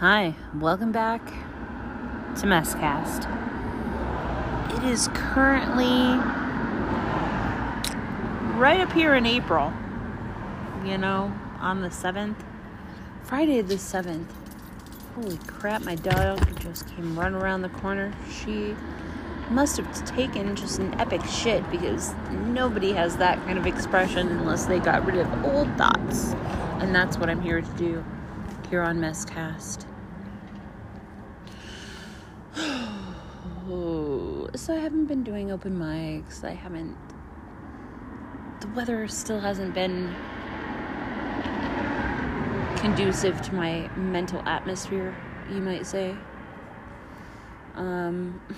Hi, welcome back to Messcast. It is currently right up here in April, you know, on the 7th. Friday the 7th. Holy crap, my dog just came running around the corner. She must have taken just an epic shit because nobody has that kind of expression unless they got rid of old thoughts. And that's what I'm here to do here on Messcast. so I haven't been doing open mics. I haven't. The weather still hasn't been conducive to my mental atmosphere, you might say. Um,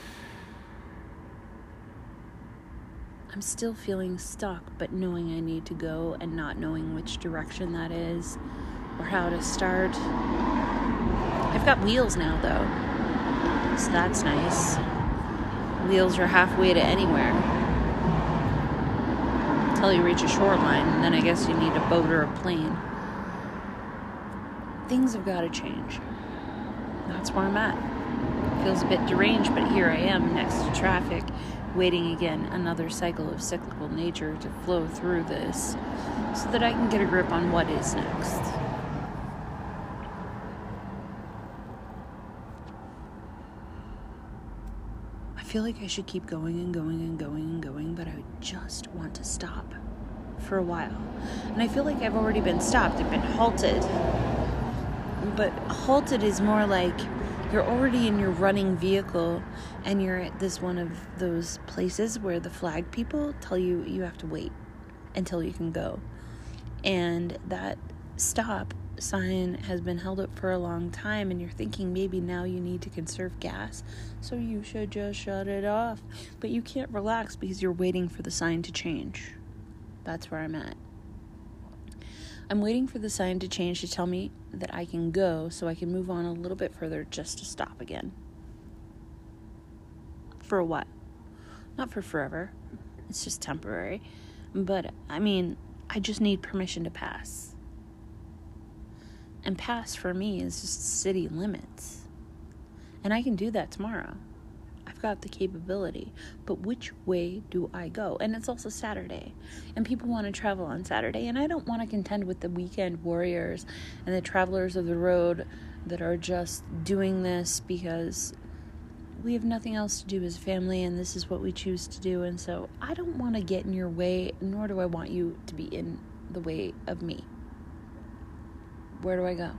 I'm still feeling stuck, but knowing I need to go and not knowing which direction that is or how to start. I've got wheels now, though, so that's nice wheels are halfway to anywhere. Until you reach a shoreline, and then I guess you need a boat or a plane. Things have got to change. That's where I'm at. Feels a bit deranged, but here I am next to traffic, waiting again another cycle of cyclical nature to flow through this so that I can get a grip on what is next. Feel like I should keep going and going and going and going, but I just want to stop for a while. And I feel like I've already been stopped, I've been halted. But halted is more like you're already in your running vehicle and you're at this one of those places where the flag people tell you you have to wait until you can go. And that stop sign has been held up for a long time and you're thinking maybe now you need to conserve gas, so you should just shut it off. But you can't relax because you're waiting for the sign to change. That's where I'm at. I'm waiting for the sign to change to tell me that I can go so I can move on a little bit further just to stop again. For what? Not for forever. It's just temporary. But I mean, I just need permission to pass. And pass for me is just city limits. And I can do that tomorrow. I've got the capability. But which way do I go? And it's also Saturday. And people want to travel on Saturday. And I don't want to contend with the weekend warriors and the travelers of the road that are just doing this because we have nothing else to do as a family and this is what we choose to do. And so I don't want to get in your way, nor do I want you to be in the way of me. Where do I go?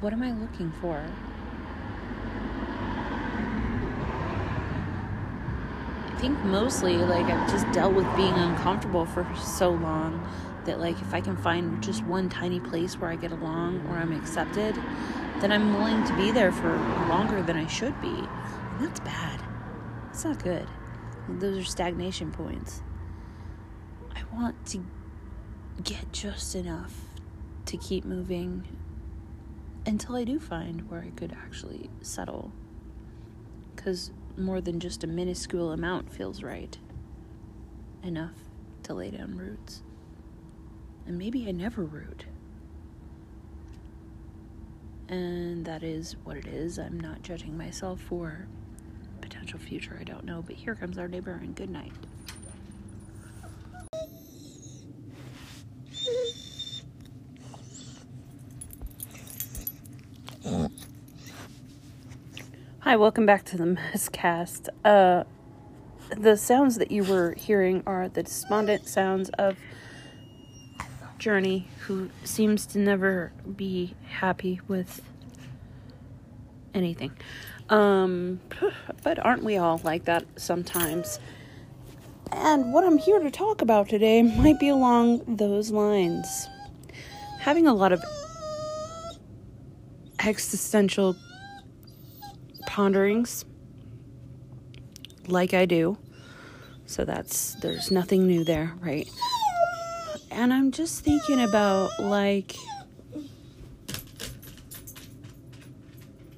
What am I looking for? I think mostly like I've just dealt with being uncomfortable for so long that like if I can find just one tiny place where I get along or I'm accepted, then I'm willing to be there for longer than I should be. And that's bad. It's not good. Those are stagnation points. I want to get just enough to keep moving until I do find where I could actually settle. Because more than just a minuscule amount feels right. Enough to lay down roots. And maybe I never root. And that is what it is. I'm not judging myself for potential future. I don't know. But here comes our neighbor, and good night. Hi, welcome back to the Messcast. Uh, the sounds that you were hearing are the despondent sounds of Journey, who seems to never be happy with anything. Um, but aren't we all like that sometimes? And what I'm here to talk about today might be along those lines. Having a lot of existential ponderings like I do. So that's there's nothing new there, right? And I'm just thinking about like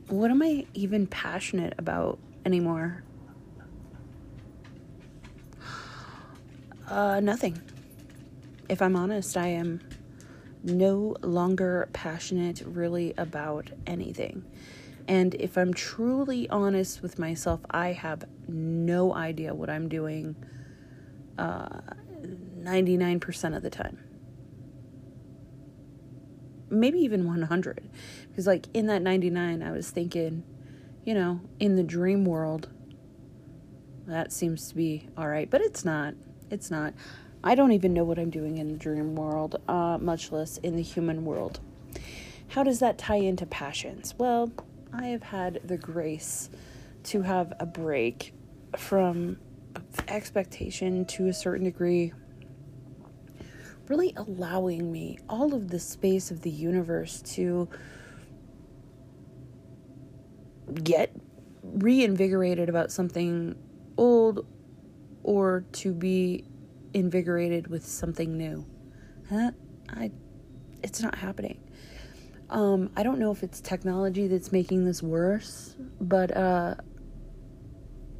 what am I even passionate about anymore? Uh nothing. If I'm honest, I am no longer passionate really about anything. And if I'm truly honest with myself, I have no idea what I'm doing uh, 99% of the time. Maybe even 100. Because, like, in that 99, I was thinking, you know, in the dream world, that seems to be all right. But it's not. It's not. I don't even know what I'm doing in the dream world, uh, much less in the human world. How does that tie into passions? Well, I have had the grace to have a break from expectation to a certain degree, really allowing me all of the space of the universe to get reinvigorated about something old or to be invigorated with something new. Huh? I it's not happening. Um, I don't know if it's technology that's making this worse, but uh,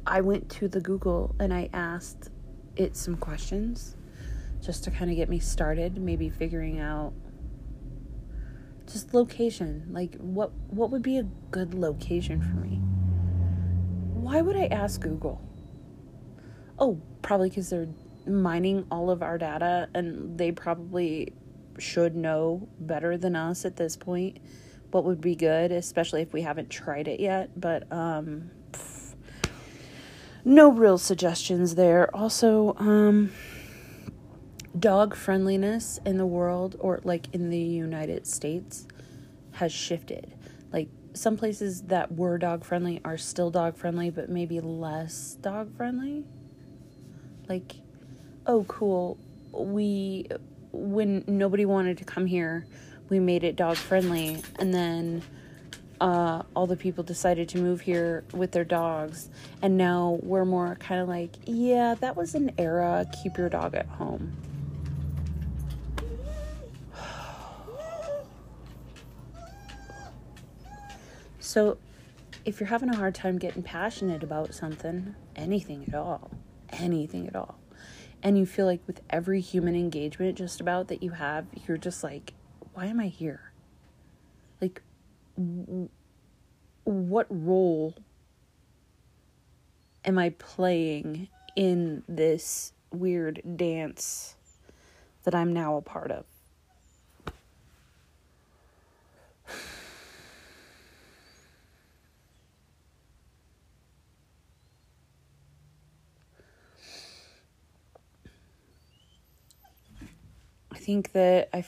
I went to the Google and I asked it some questions just to kind of get me started, maybe figuring out just location. Like what what would be a good location for me? Why would I ask Google? Oh, probably cuz they're mining all of our data and they probably should know better than us at this point what would be good, especially if we haven't tried it yet. But um, no real suggestions there. Also, um, dog friendliness in the world, or like in the United States, has shifted. Like some places that were dog friendly are still dog friendly, but maybe less dog friendly. Like, oh, cool. We when nobody wanted to come here, we made it dog friendly, and then uh, all the people decided to move here with their dogs, and now we're more kind of like, yeah, that was an era. Keep your dog at home. So, if you're having a hard time getting passionate about something, anything at all, anything at all, and you feel like with every human engagement just about that you have you're just like why am i here? Like w- what role am i playing in this weird dance that i'm now a part of think that I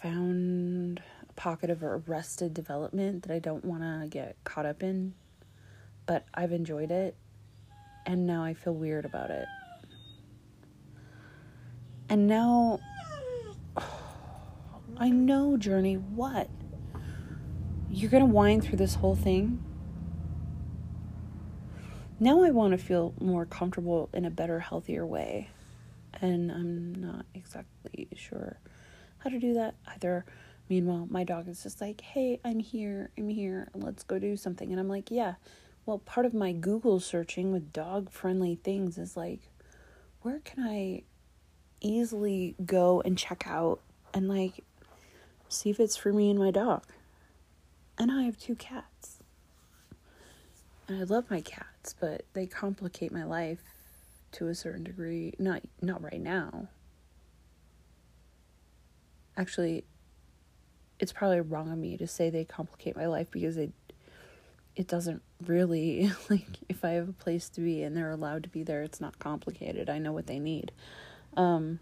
found a pocket of arrested development that I don't want to get caught up in, but I've enjoyed it, and now I feel weird about it. And now, oh, I know, Journey, what? You're gonna whine through this whole thing? Now I want to feel more comfortable in a better, healthier way and I'm not exactly sure how to do that either. Meanwhile, my dog is just like, hey, I'm here, I'm here, let's go do something. And I'm like, yeah. Well, part of my Google searching with dog friendly things is like, where can I easily go and check out and like see if it's for me and my dog? And I have two cats. And I love my cats, but they complicate my life to a certain degree. Not not right now. Actually, it's probably wrong of me to say they complicate my life because it it doesn't really like if I have a place to be and they're allowed to be there, it's not complicated. I know what they need. Um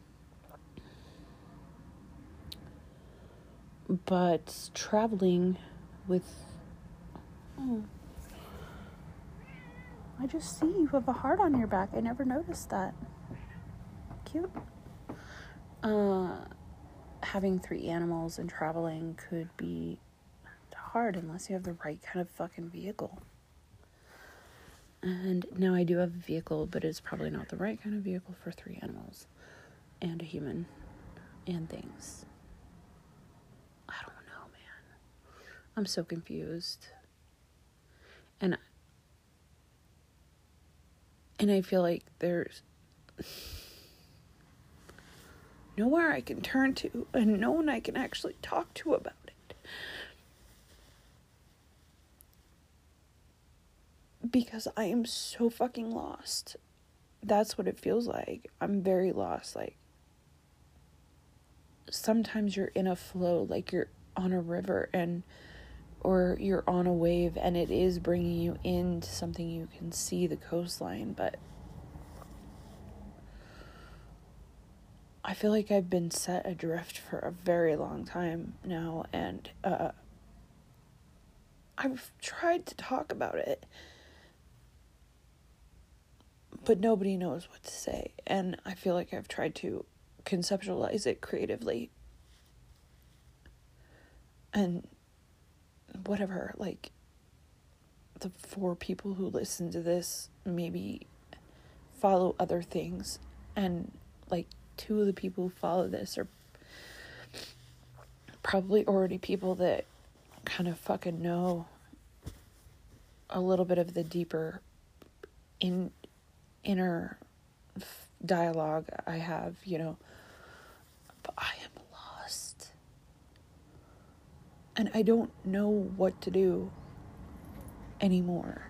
but traveling with oh I just see you have a heart on your back. I never noticed that. Cute. Uh, having three animals and traveling could be hard unless you have the right kind of fucking vehicle. And now I do have a vehicle, but it's probably not the right kind of vehicle for three animals and a human and things. I don't know, man. I'm so confused. And and I feel like there's nowhere I can turn to and no one I can actually talk to about it. Because I am so fucking lost. That's what it feels like. I'm very lost. Like, sometimes you're in a flow, like you're on a river and or you're on a wave and it is bringing you into something you can see the coastline, but I feel like I've been set adrift for a very long time now, and uh, I've tried to talk about it, but nobody knows what to say, and I feel like I've tried to conceptualize it creatively. And whatever, like, the four people who listen to this maybe follow other things and, like, two of the people who follow this are probably already people that kind of fucking know a little bit of the deeper in inner dialogue I have, you know. But I am lost. And I don't know what to do anymore.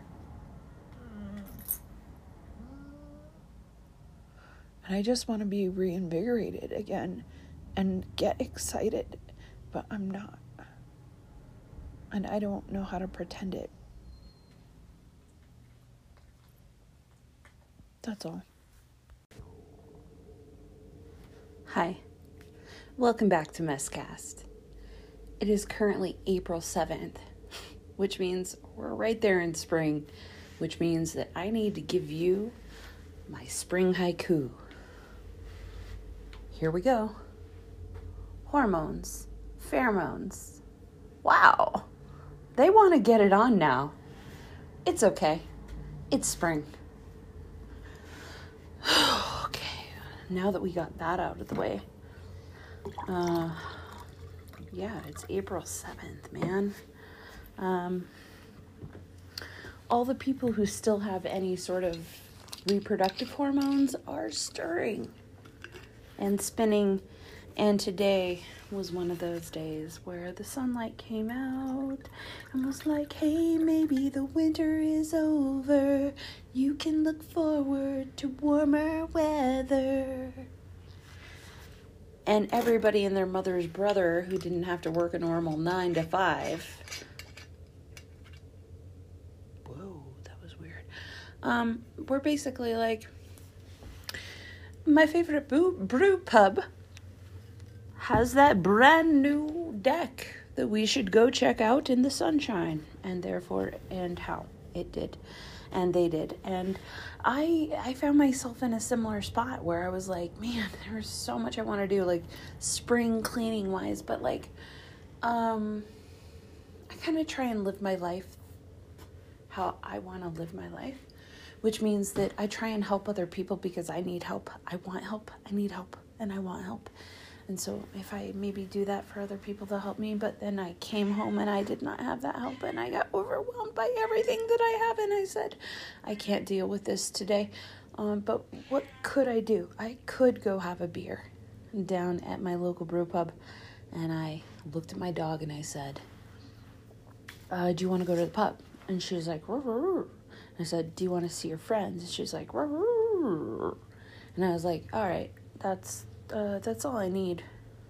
And I just want to be reinvigorated again and get excited, but I'm not. And I don't know how to pretend it. That's all. Hi. Welcome back to Messcast. It is currently April 7th, which means we're right there in spring, which means that I need to give you my spring haiku. Here we go. Hormones, pheromones. Wow. They want to get it on now. It's okay. It's spring. okay. Now that we got that out of the way. Uh yeah, it's April 7th, man. Um all the people who still have any sort of reproductive hormones are stirring and spinning. And today was one of those days where the sunlight came out and was like, hey, maybe the winter is over. You can look forward to warmer weather. And everybody and their mother's brother who didn't have to work a normal nine to five. Whoa, that was weird. Um, we're basically like, my favorite brew, brew pub has that brand new deck that we should go check out in the sunshine and therefore and how it did and they did and i i found myself in a similar spot where i was like man there's so much i want to do like spring cleaning wise but like um i kind of try and live my life how i want to live my life which means that I try and help other people because I need help. I want help. I need help. And I want help. And so if I maybe do that for other people to help me, but then I came home and I did not have that help and I got overwhelmed by everything that I have and I said, I can't deal with this today. Um, but what could I do? I could go have a beer down at my local brew pub. And I looked at my dog and I said, uh, Do you want to go to the pub? And she was like, I said, Do you want to see your friends? And she's like, Rrr. and I was like, All right, that's uh, that's all I need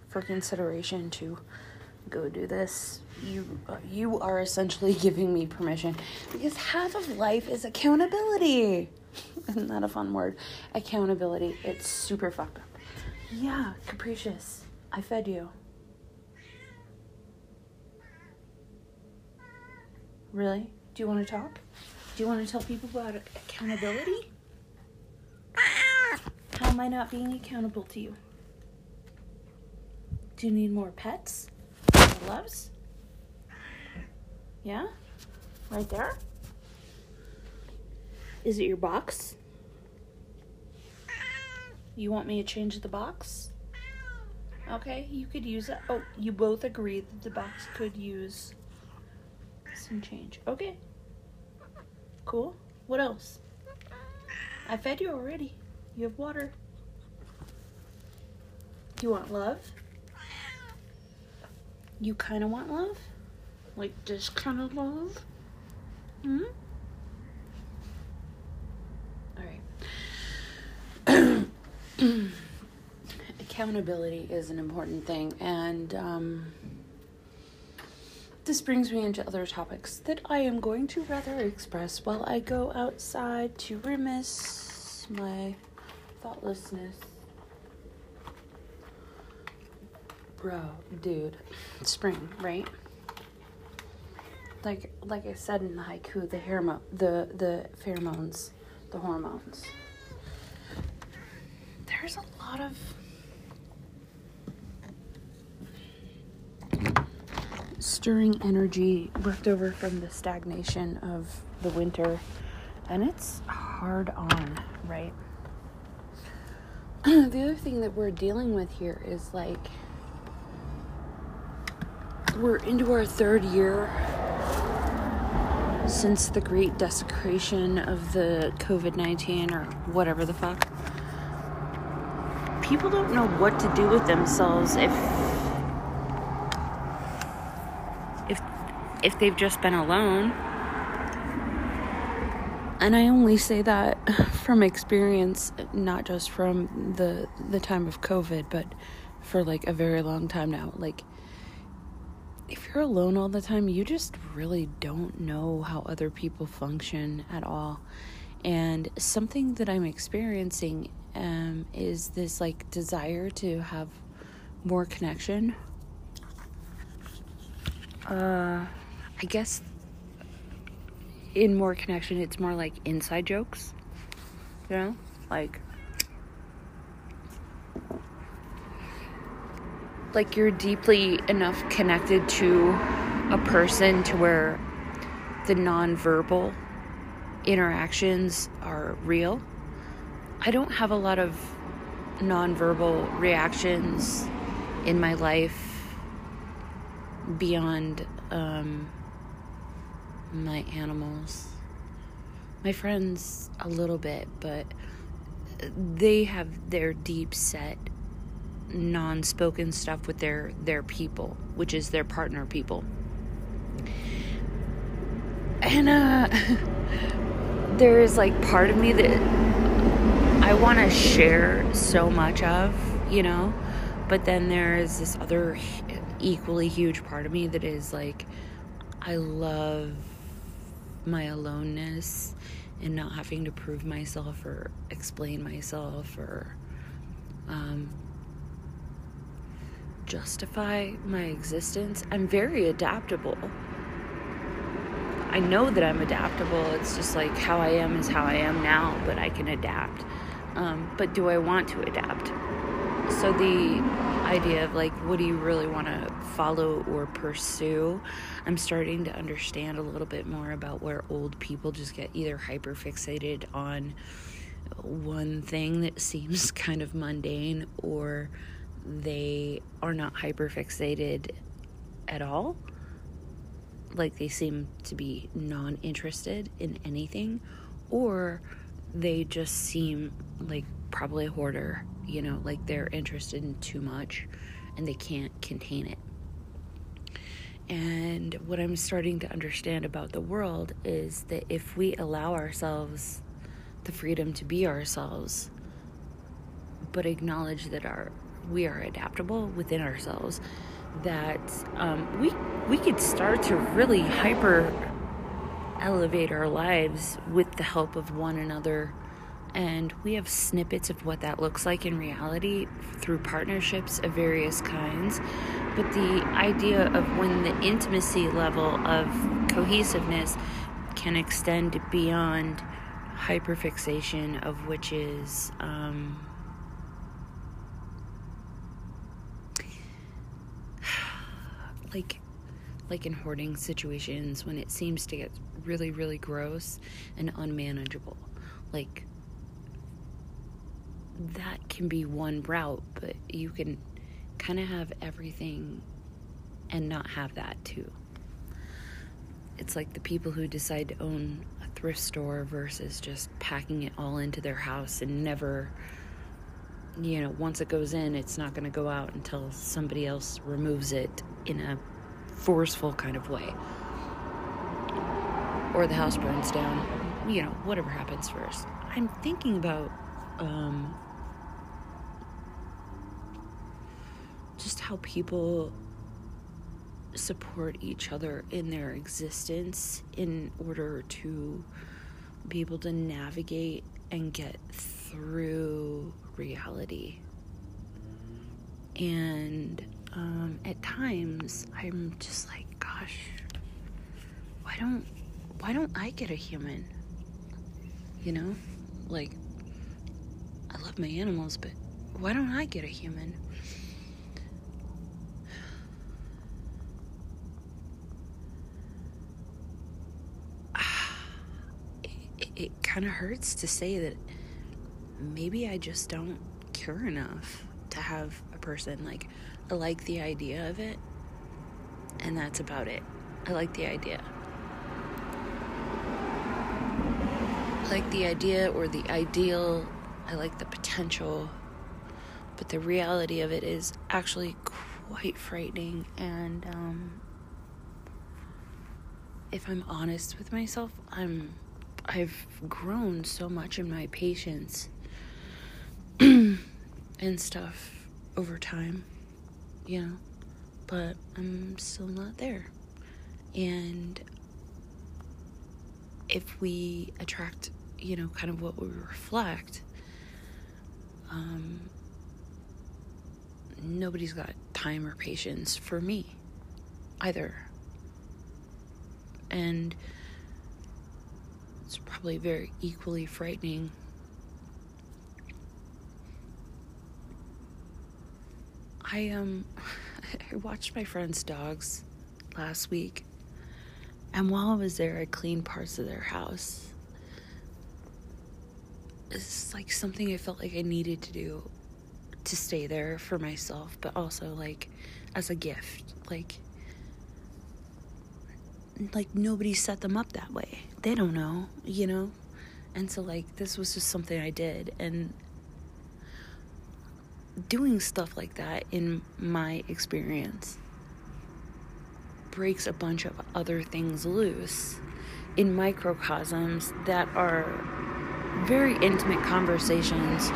for consideration to go do this. You uh, you are essentially giving me permission because half of life is accountability. Isn't that a fun word? Accountability. It's super fucked up. Yeah, capricious. I fed you. Really? Do you want to talk? Do you want to tell people about accountability? How am I not being accountable to you? Do you need more pets? More loves? Yeah? Right there? Is it your box? You want me to change the box? Okay, you could use it. Oh, you both agree that the box could use some change. Okay. Cool. What else? I fed you already. You have water. You want love? You kind of want love? Like this kind of love? Hmm? Accountability is an important thing, and um, this brings me into other topics that I am going to rather express while I go outside to remiss my thoughtlessness. Bro, dude, spring, right? Like, like I said in the haiku, the hormo- the the pheromones, the hormones. There's a lot of stirring energy left over from the stagnation of the winter, and it's hard on, right? the other thing that we're dealing with here is like we're into our third year since the great desecration of the COVID 19 or whatever the fuck. People don't know what to do with themselves if if if they've just been alone. And I only say that from experience, not just from the the time of COVID, but for like a very long time now. Like if you're alone all the time, you just really don't know how other people function at all. And something that I'm experiencing um, is this like desire to have more connection. Uh, I guess in more connection, it's more like inside jokes, you know, like like you're deeply enough connected to a person to where the nonverbal interactions are real. I don't have a lot of nonverbal reactions in my life beyond um, my animals. My friends, a little bit, but they have their deep set non-spoken stuff with their their people, which is their partner people. And uh there is like part of me that I want to share so much of, you know, but then there is this other equally huge part of me that is like I love my aloneness and not having to prove myself or explain myself or um, justify my existence. I'm very adaptable. I know that I'm adaptable. It's just like how I am is how I am now, but I can adapt. Um, but do I want to adapt? So the idea of like, what do you really want to follow or pursue? I'm starting to understand a little bit more about where old people just get either hyper fixated on one thing that seems kind of mundane or they are not hyper fixated at all. Like they seem to be non interested in anything, or they just seem like probably a hoarder, you know, like they're interested in too much and they can't contain it. And what I'm starting to understand about the world is that if we allow ourselves the freedom to be ourselves, but acknowledge that our we are adaptable within ourselves that um, we we could start to really hyper elevate our lives with the help of one another. And we have snippets of what that looks like in reality through partnerships of various kinds. But the idea of when the intimacy level of cohesiveness can extend beyond hyperfixation of which is um, like like in hoarding situations when it seems to get really really gross and unmanageable. Like that can be one route but you can kind of have everything and not have that too. It's like the people who decide to own a thrift store versus just packing it all into their house and never you know, once it goes in, it's not going to go out until somebody else removes it in a forceful kind of way. Or the house burns down. You know, whatever happens first. I'm thinking about um, just how people support each other in their existence in order to be able to navigate and get through reality. And um, at times, I'm just like, gosh, why don't why don't I get a human? You know, like I love my animals, but why don't I get a human? it, it kind of hurts to say that maybe I just don't care enough to have a person. Like, I like the idea of it, and that's about it. I like the idea. I like the idea or the ideal. I like the potential. But the reality of it is actually quite frightening. And um, if I'm honest with myself, I'm I've grown so much in my patience and stuff over time, you know, but I'm still not there. And if we attract, you know, kind of what we reflect, um, nobody's got time or patience for me either. And it's probably very equally frightening. I um I watched my friend's dogs last week. And while I was there, I cleaned parts of their house. It's like something I felt like I needed to do to stay there for myself, but also like as a gift. Like like nobody set them up that way. They don't know, you know? And so like this was just something I did and doing stuff like that in my experience breaks a bunch of other things loose in microcosms that are very intimate conversations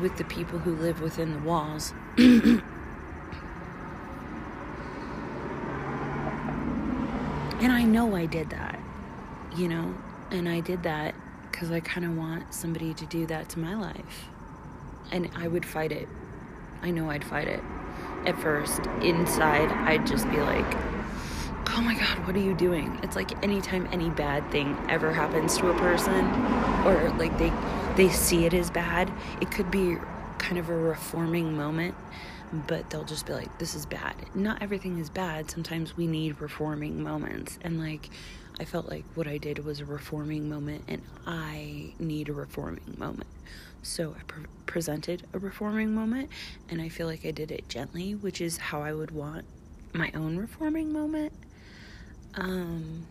with the people who live within the walls. And I know I did that, you know, and I did that because I kind of want somebody to do that to my life. And I would fight it. I know I'd fight it. At first, inside, I'd just be like, oh my god, what are you doing? It's like anytime any bad thing ever happens to a person, or like they they see it as bad, it could be kind of a reforming moment but they'll just be like, this is bad. Not everything is bad. Sometimes we need reforming moments. And like, I felt like what I did was a reforming moment, and I need a reforming moment. So I pre- presented a reforming moment, and I feel like I did it gently, which is how I would want my own reforming moment. Um,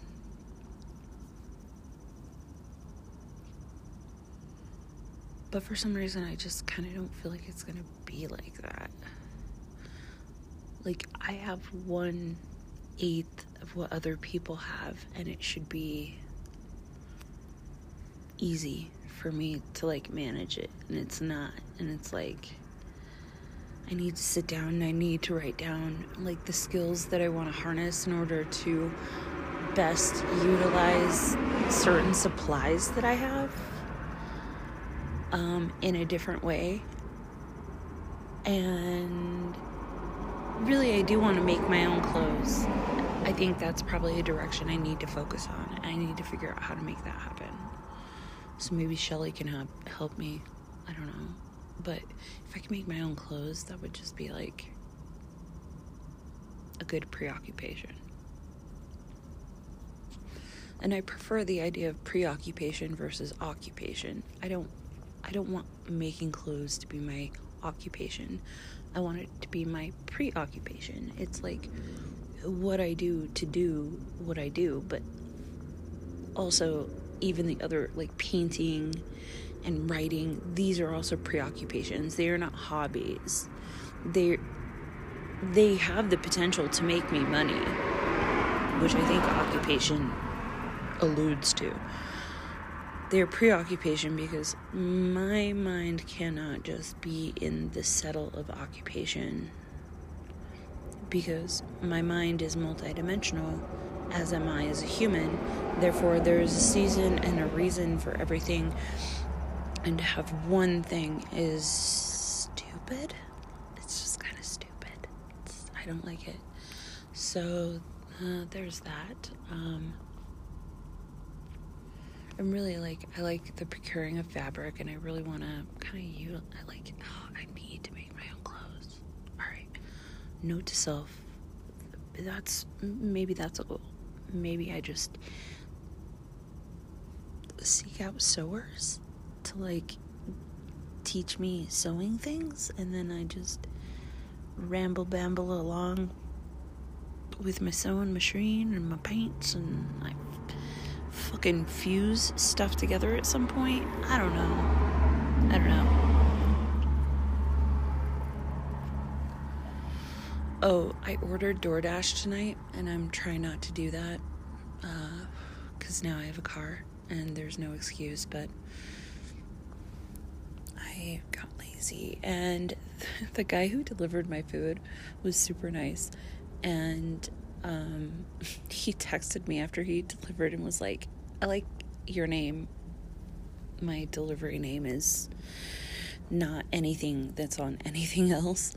but for some reason, I just kind of don't feel like it's gonna be like that like I have one eighth of what other people have, and it should be easy for me to like manage it, and it's not. And it's like I need to sit down and I need to write down like the skills that I want to harness in order to best utilize certain supplies that I have um, in a different way. And really, I do want to make my own clothes. I think that's probably a direction I need to focus on. I need to figure out how to make that happen. So maybe Shelly can help help me. I don't know. But if I can make my own clothes, that would just be like a good preoccupation. And I prefer the idea of preoccupation versus occupation. I don't I don't want making clothes to be my occupation. I want it to be my preoccupation. It's like what I do to do what I do, but also even the other like painting and writing, these are also preoccupations. They are not hobbies. They they have the potential to make me money, which I think occupation alludes to. They're preoccupation because my mind cannot just be in the settle of occupation because my mind is multidimensional as am I as a human. Therefore, there's a season and a reason for everything. And to have one thing is stupid. It's just kind of stupid. It's, I don't like it. So, uh, there's that. Um, I'm really like, I like the procuring of fabric, and I really want to kind of use, I like, oh, I need to make my own clothes. All right. Note to self that's maybe that's a goal maybe I just seek out sewers to like teach me sewing things and then I just ramble bamble along with my sewing machine and my paints and I fucking fuse stuff together at some point. I don't know. I don't know. Oh, I ordered DoorDash tonight, and I'm trying not to do that because uh, now I have a car and there's no excuse, but I got lazy. And the guy who delivered my food was super nice. And um, he texted me after he delivered and was like, I like your name. My delivery name is not anything that's on anything else.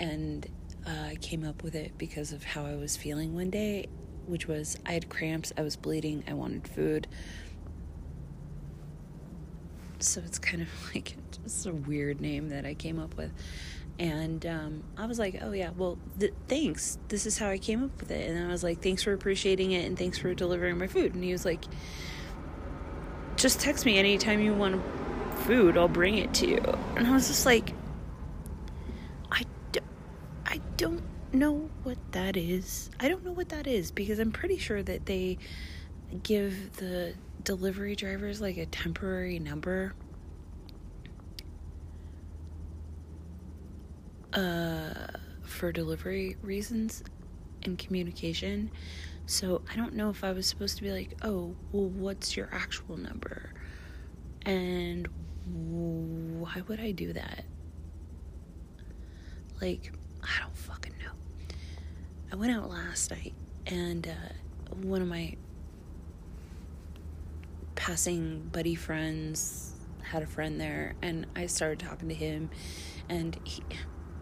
And uh, I came up with it because of how I was feeling one day, which was I had cramps, I was bleeding, I wanted food. So it's kind of like just a weird name that I came up with. And um, I was like, oh, yeah, well, th- thanks. This is how I came up with it. And I was like, thanks for appreciating it and thanks for delivering my food. And he was like, just text me anytime you want food, I'll bring it to you. And I was just like, I don't know what that is. I don't know what that is because I'm pretty sure that they give the delivery drivers like a temporary number. Uh, for delivery reasons and communication. So I don't know if I was supposed to be like, oh, well, what's your actual number? And why would I do that? Like, I don't fucking know. I went out last night and uh, one of my passing buddy friends had a friend there and I started talking to him and he,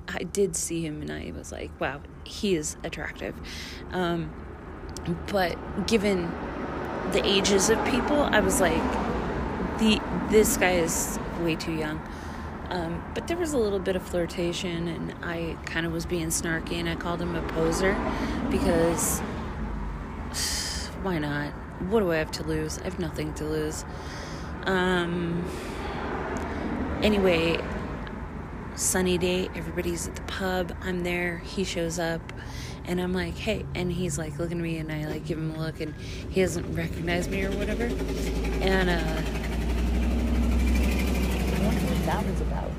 I did see him and I was like, wow, he is attractive. Um, but given the ages of people, I was like, the this guy is way too young. Um, but there was a little bit of flirtation, and I kind of was being snarky, and I called him a poser because why not? What do I have to lose? I have nothing to lose. Um, anyway, sunny day, everybody's at the pub. I'm there. He shows up, and I'm like, hey. And he's like looking at me, and I like give him a look, and he doesn't recognize me or whatever. And, uh, that was about.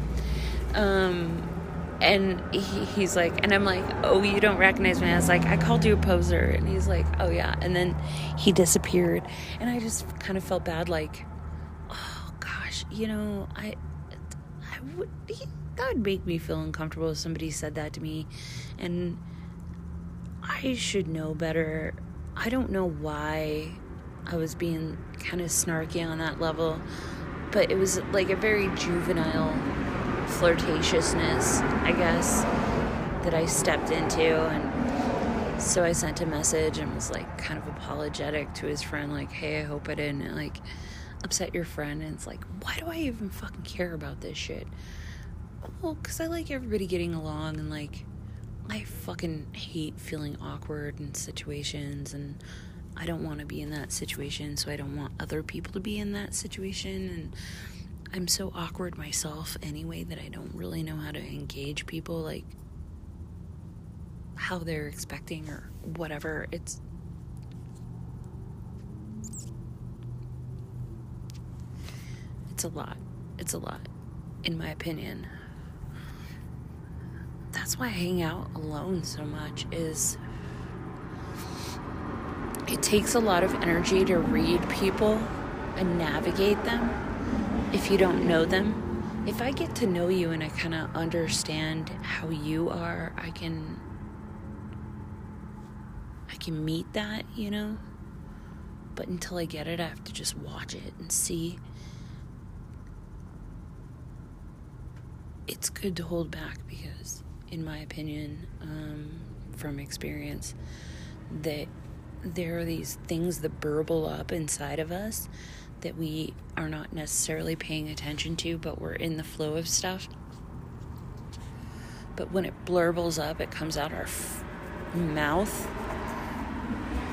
Um, and he, he's like, and I'm like, oh, you don't recognize me. I was like, I called you a poser, and he's like, oh yeah. And then he disappeared, and I just kind of felt bad, like, oh gosh, you know, I, I would, that would make me feel uncomfortable if somebody said that to me, and I should know better. I don't know why I was being kind of snarky on that level but it was like a very juvenile flirtatiousness, I guess, that I stepped into. And so I sent a message and was like kind of apologetic to his friend, like, hey, I hope I didn't like upset your friend. And it's like, why do I even fucking care about this shit? Well, because I like everybody getting along and like, I fucking hate feeling awkward in situations and I don't want to be in that situation, so I don't want other people to be in that situation. And I'm so awkward myself anyway that I don't really know how to engage people, like how they're expecting or whatever. It's. It's a lot. It's a lot, in my opinion. That's why I hang out alone so much is it takes a lot of energy to read people and navigate them if you don't know them. If I get to know you and I kind of understand how you are, I can I can meet that, you know? But until I get it, I have to just watch it and see. It's good to hold back because, in my opinion, um, from experience, that there are these things that burble up inside of us that we are not necessarily paying attention to, but we're in the flow of stuff. But when it blurbles up, it comes out our f- mouth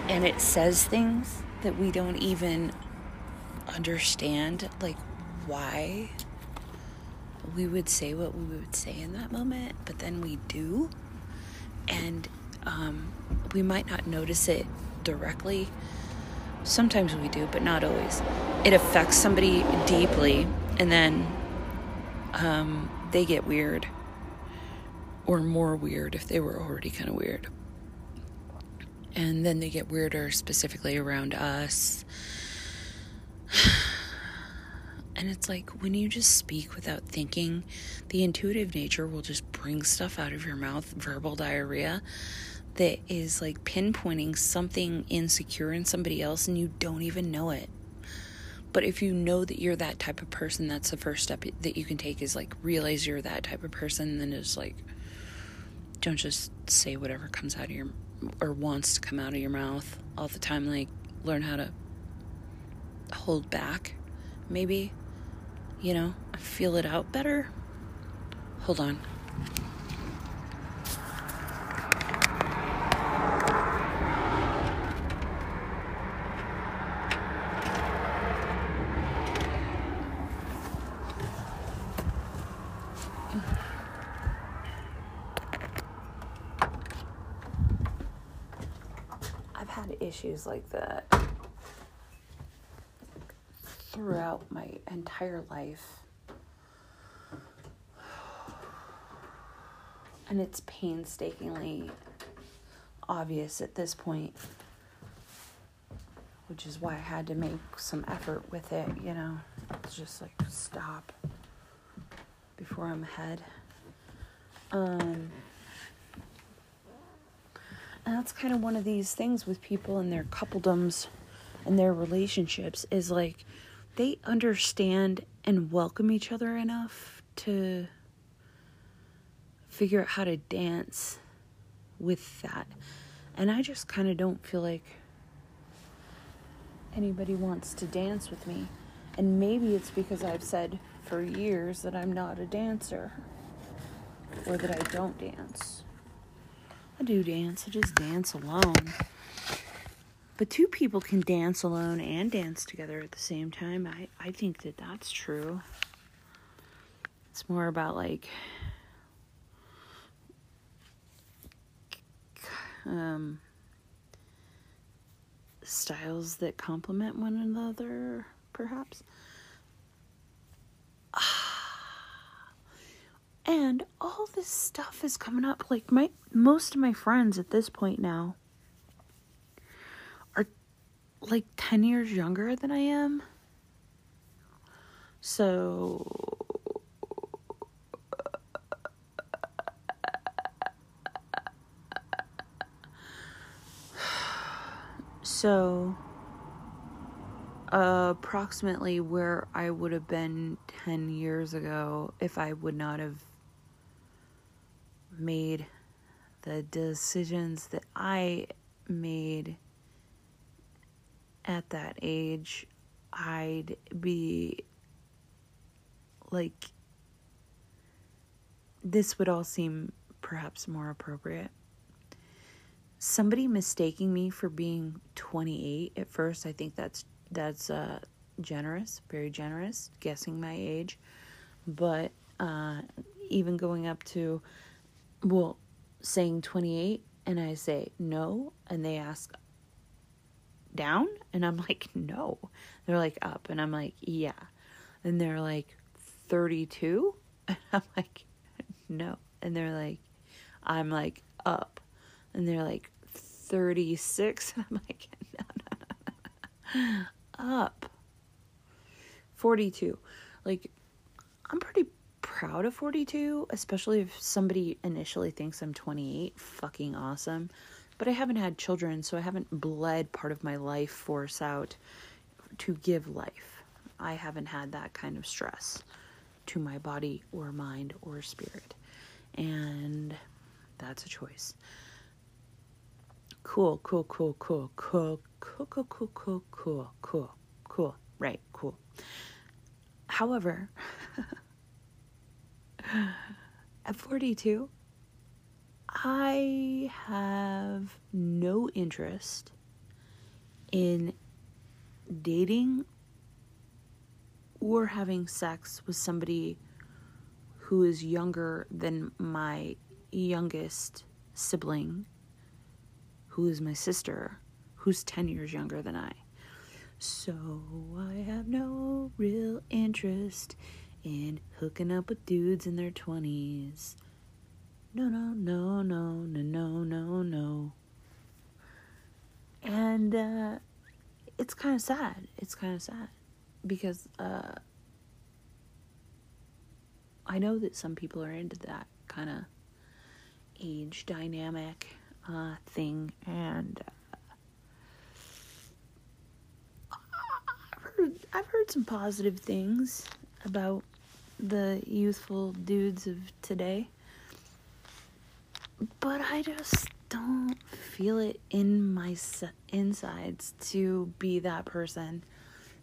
and it says things that we don't even understand, like why we would say what we would say in that moment, but then we do. And um, we might not notice it directly. Sometimes we do, but not always. It affects somebody deeply, and then um, they get weird, or more weird if they were already kind of weird. And then they get weirder specifically around us. And it's like when you just speak without thinking, the intuitive nature will just bring stuff out of your mouth, verbal diarrhea, that is like pinpointing something insecure in somebody else and you don't even know it. But if you know that you're that type of person, that's the first step that you can take is like realize you're that type of person. And then it's like, don't just say whatever comes out of your or wants to come out of your mouth all the time. Like, learn how to hold back, maybe, you know, feel it out better. Hold on. I've had issues that throughout my entire life. And it's painstakingly obvious at this point, which is why I had to make some effort with it, you know. It's just like stop before I'm ahead. Um, and that's kind of one of these things with people and their coupledoms and their relationships is like they understand and welcome each other enough to figure out how to dance with that. And I just kind of don't feel like anybody wants to dance with me. And maybe it's because I've said for years that I'm not a dancer or that I don't dance. I do dance, I just dance alone. But two people can dance alone and dance together at the same time. I, I think that that's true. It's more about like um, styles that complement one another, perhaps. And all this stuff is coming up. Like my most of my friends at this point now are like 10 years younger than I am. So so uh, approximately where I would have been 10 years ago if I would not have made the decisions that I made at that age, I'd be like, this would all seem perhaps more appropriate. Somebody mistaking me for being 28 at first, I think that's that's uh, generous, very generous, guessing my age. But uh, even going up to, well, saying 28, and I say no, and they ask down, and I'm like, no. They're like up, and I'm like, yeah. And they're like, 32? And I'm like, no. And they're like, I'm like, up. And they're like, 36. And I'm like, no, no, no, no. Up. 42. Like, I'm pretty proud of 42, especially if somebody initially thinks I'm 28. Fucking awesome. But I haven't had children, so I haven't bled part of my life force out to give life. I haven't had that kind of stress to my body or mind or spirit. And that's a choice. Cool, cool, cool, cool, cool, cool, cool, cool, cool, cool, cool, cool. Right, cool. However, at 42, I have no interest in dating or having sex with somebody who is younger than my youngest sibling, who is my sister, who's 10 years younger than I. So I have no real interest in hooking up with dudes in their 20s. No, no, no, no, no, no, no, no. And uh, it's kind of sad. It's kind of sad because uh, I know that some people are into that kind of age dynamic uh, thing, and uh, I've heard I've heard some positive things about the youthful dudes of today, but I just don't feel it in my insides to be that person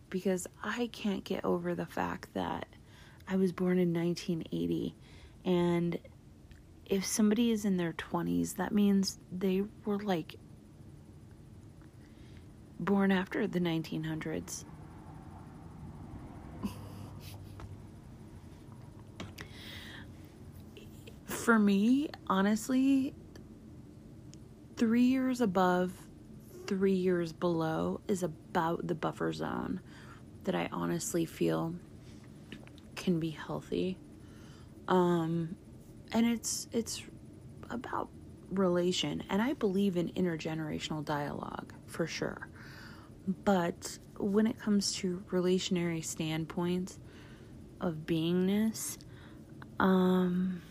because I can't get over the fact that I was born in 1980 and if somebody is in their 20s that means they were like born after the 1900s for me honestly 3 years above 3 years below is about the buffer zone that I honestly feel can be healthy. Um, and it's it's about relation, and I believe in intergenerational dialogue for sure. But when it comes to relationary standpoints of beingness, um,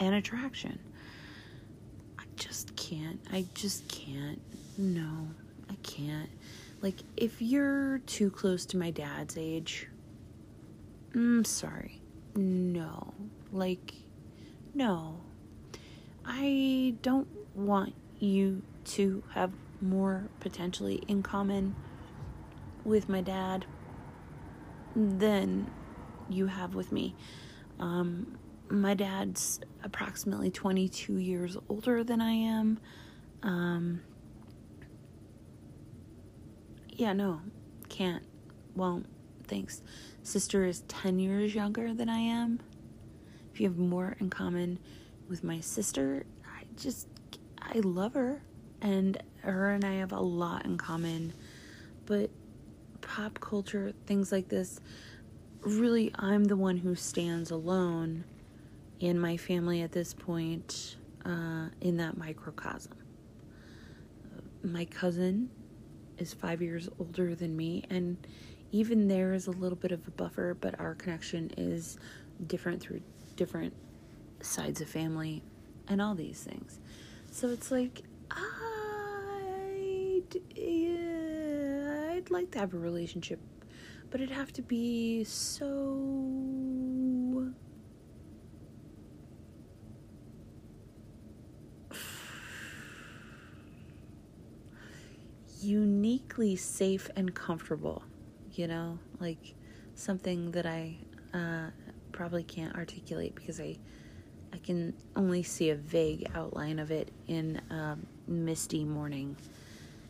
and attraction, I just can't. I just can't. No, I can't. Like, if you're too close to my dad's age, I'm mm, sorry. No. Like, no. I don't want you to have more potentially in common with my dad than you have with me. Um, my dad's approximately 22 years older than I am. Um, yeah, no, can't, won't, thanks. Sister is 10 years younger than I am. If you have more in common with my sister, I just, I love her. And her and I have a lot in common. But pop culture, things like this, really, I'm the one who stands alone in my family at this point uh, in that microcosm. My cousin is five years older than me, and even there is a little bit of a buffer, but our connection is different through different sides of family and all these things. So it's like, I'd, yeah, I'd like to have a relationship, but it'd have to be so uniquely safe and comfortable, you know, like something that I uh, probably can't articulate because I I can only see a vague outline of it in a misty morning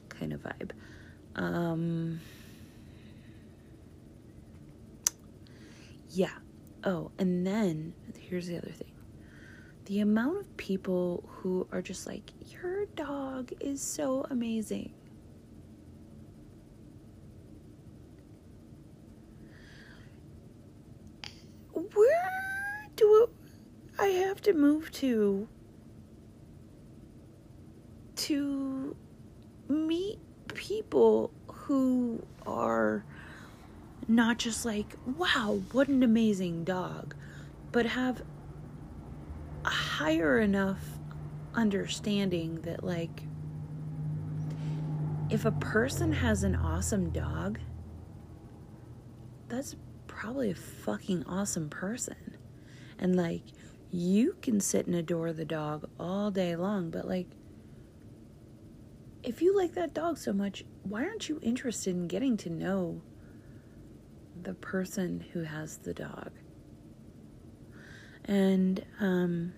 kind of vibe. Um, yeah. Oh, and then here's the other thing the amount of people who are just like, your dog is so amazing. Have to move to to meet people who are not just like, wow, what an amazing dog, but have a higher enough understanding that, like, if a person has an awesome dog, that's probably a fucking awesome person. And, like, you can sit and adore the dog all day long, but, like, if you like that dog so much, why aren't you interested in getting to know the person who has the dog? And, um,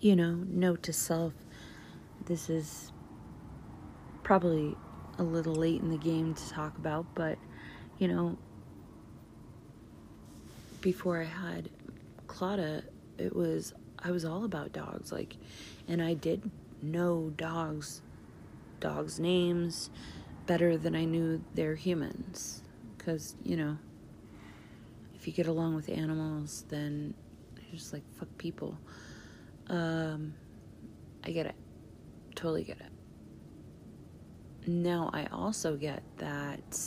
you know, note to self this is probably a little late in the game to talk about, but, you know, before I had Claudia, it was, I was all about dogs. Like, and I did know dogs dogs' names better than I knew their humans. Because, you know, if you get along with animals, then you're just like, fuck people. Um, I get it. Totally get it. Now, I also get that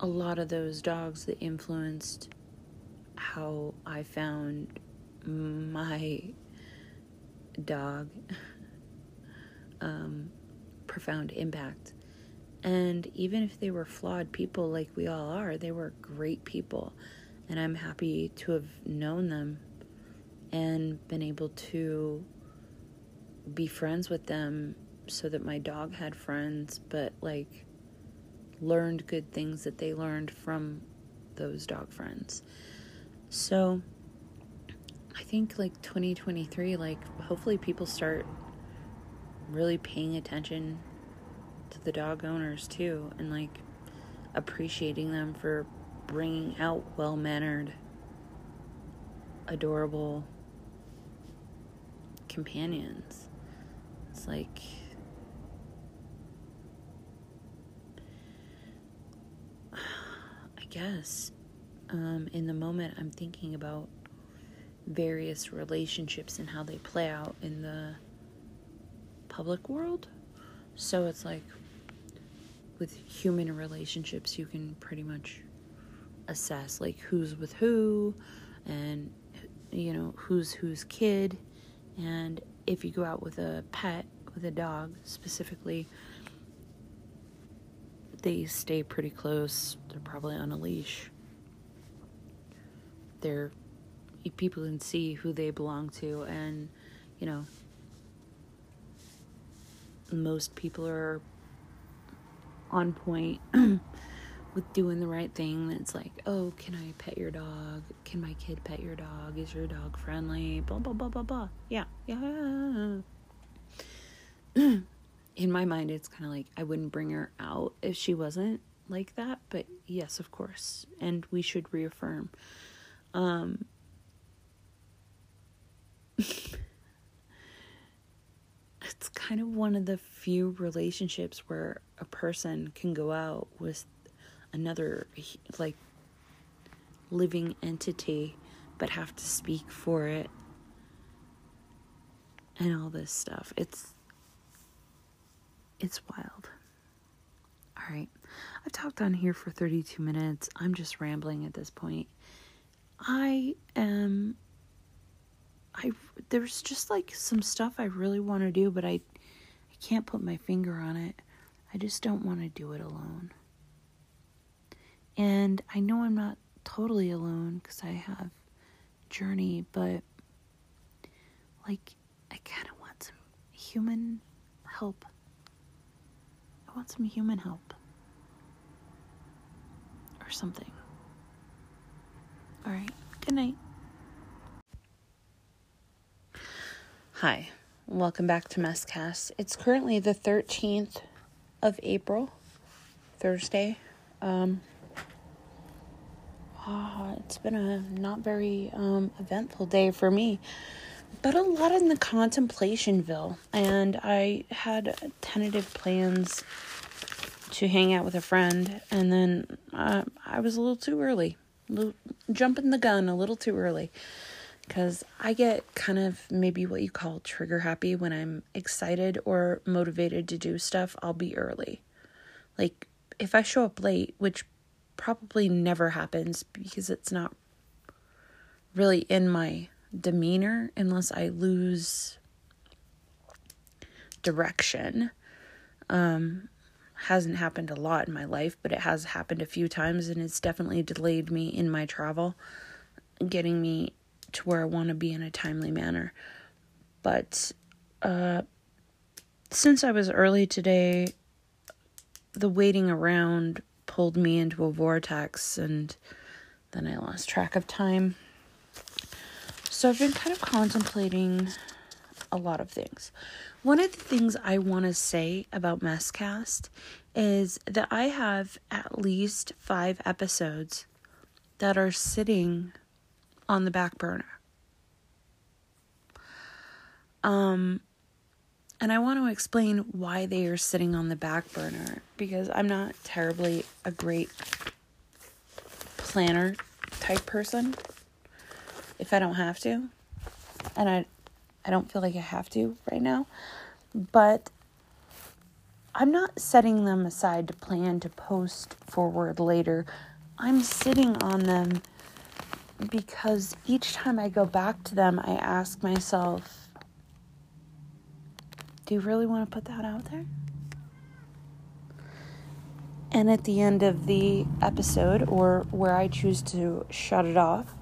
a lot of those dogs that influenced how I found my dog um, profound impact. And even if they were flawed people like we all are, they were great people. And I'm happy to have known them and been able to be friends with them so that my dog had friends, but like learned good things that they learned from those dog friends. So I think like 2023, like hopefully people start really paying attention to the dog owners too and like appreciating them for bringing out well mannered, adorable companions. It's like. I guess um, in the moment I'm thinking about various relationships and how they play out in the public world. So it's like with human relationships, you can pretty much assess like who's with who and you know who's whose kid and if you go out with a pet with a dog specifically they stay pretty close they're probably on a leash they're people can see who they belong to and you know most people are on point with doing the right thing. It's like, oh, can I pet your dog? Can my kid pet your dog? Is your dog friendly? Blah, blah, blah, blah, blah. Yeah, yeah. In my mind, it's kind of like I wouldn't bring her out if she wasn't like that. But yes, of course. And we should reaffirm. Um, it's kind of one of the few relationships where a person can go out with another like living entity but have to speak for it and all this stuff it's it's wild all right i've talked on here for 32 minutes i'm just rambling at this point i am I there's just like some stuff I really want to do, but I I can't put my finger on it. I just don't want to do it alone. And I know I'm not totally alone because I have journey, but like I kind of want some human help. Want some human help or something. All right. Good night. Hi, welcome back to Messcast. It's currently the 13th of April, Thursday. Um, oh, it's been a not very um, eventful day for me, but a lot in the contemplationville. And I had tentative plans to hang out with a friend, and then uh, I was a little too early. little, jumping the gun a little too early because I get kind of maybe what you call trigger happy when I'm excited or motivated to do stuff, I'll be early. Like if I show up late, which probably never happens because it's not really in my demeanor unless I lose direction. Um, hasn't happened a lot in my life, but it has happened a few times and it's definitely delayed me in my travel, getting me to where I want to be in a timely manner. But uh, since I was early today, the waiting around pulled me into a vortex and then I lost track of time. So I've been kind of contemplating a lot of things. One of the things I want to say about Messcast is that I have at least five episodes that are sitting on the back burner. Um, and I want to explain why they are sitting on the back burner because I'm not terribly a great planner type person if I don't have to. And I I don't feel like I have to right now. But I'm not setting them aside to plan to post forward later. I'm sitting on them because each time I go back to them, I ask myself, do you really want to put that out there? And at the end of the episode, or where I choose to shut it off,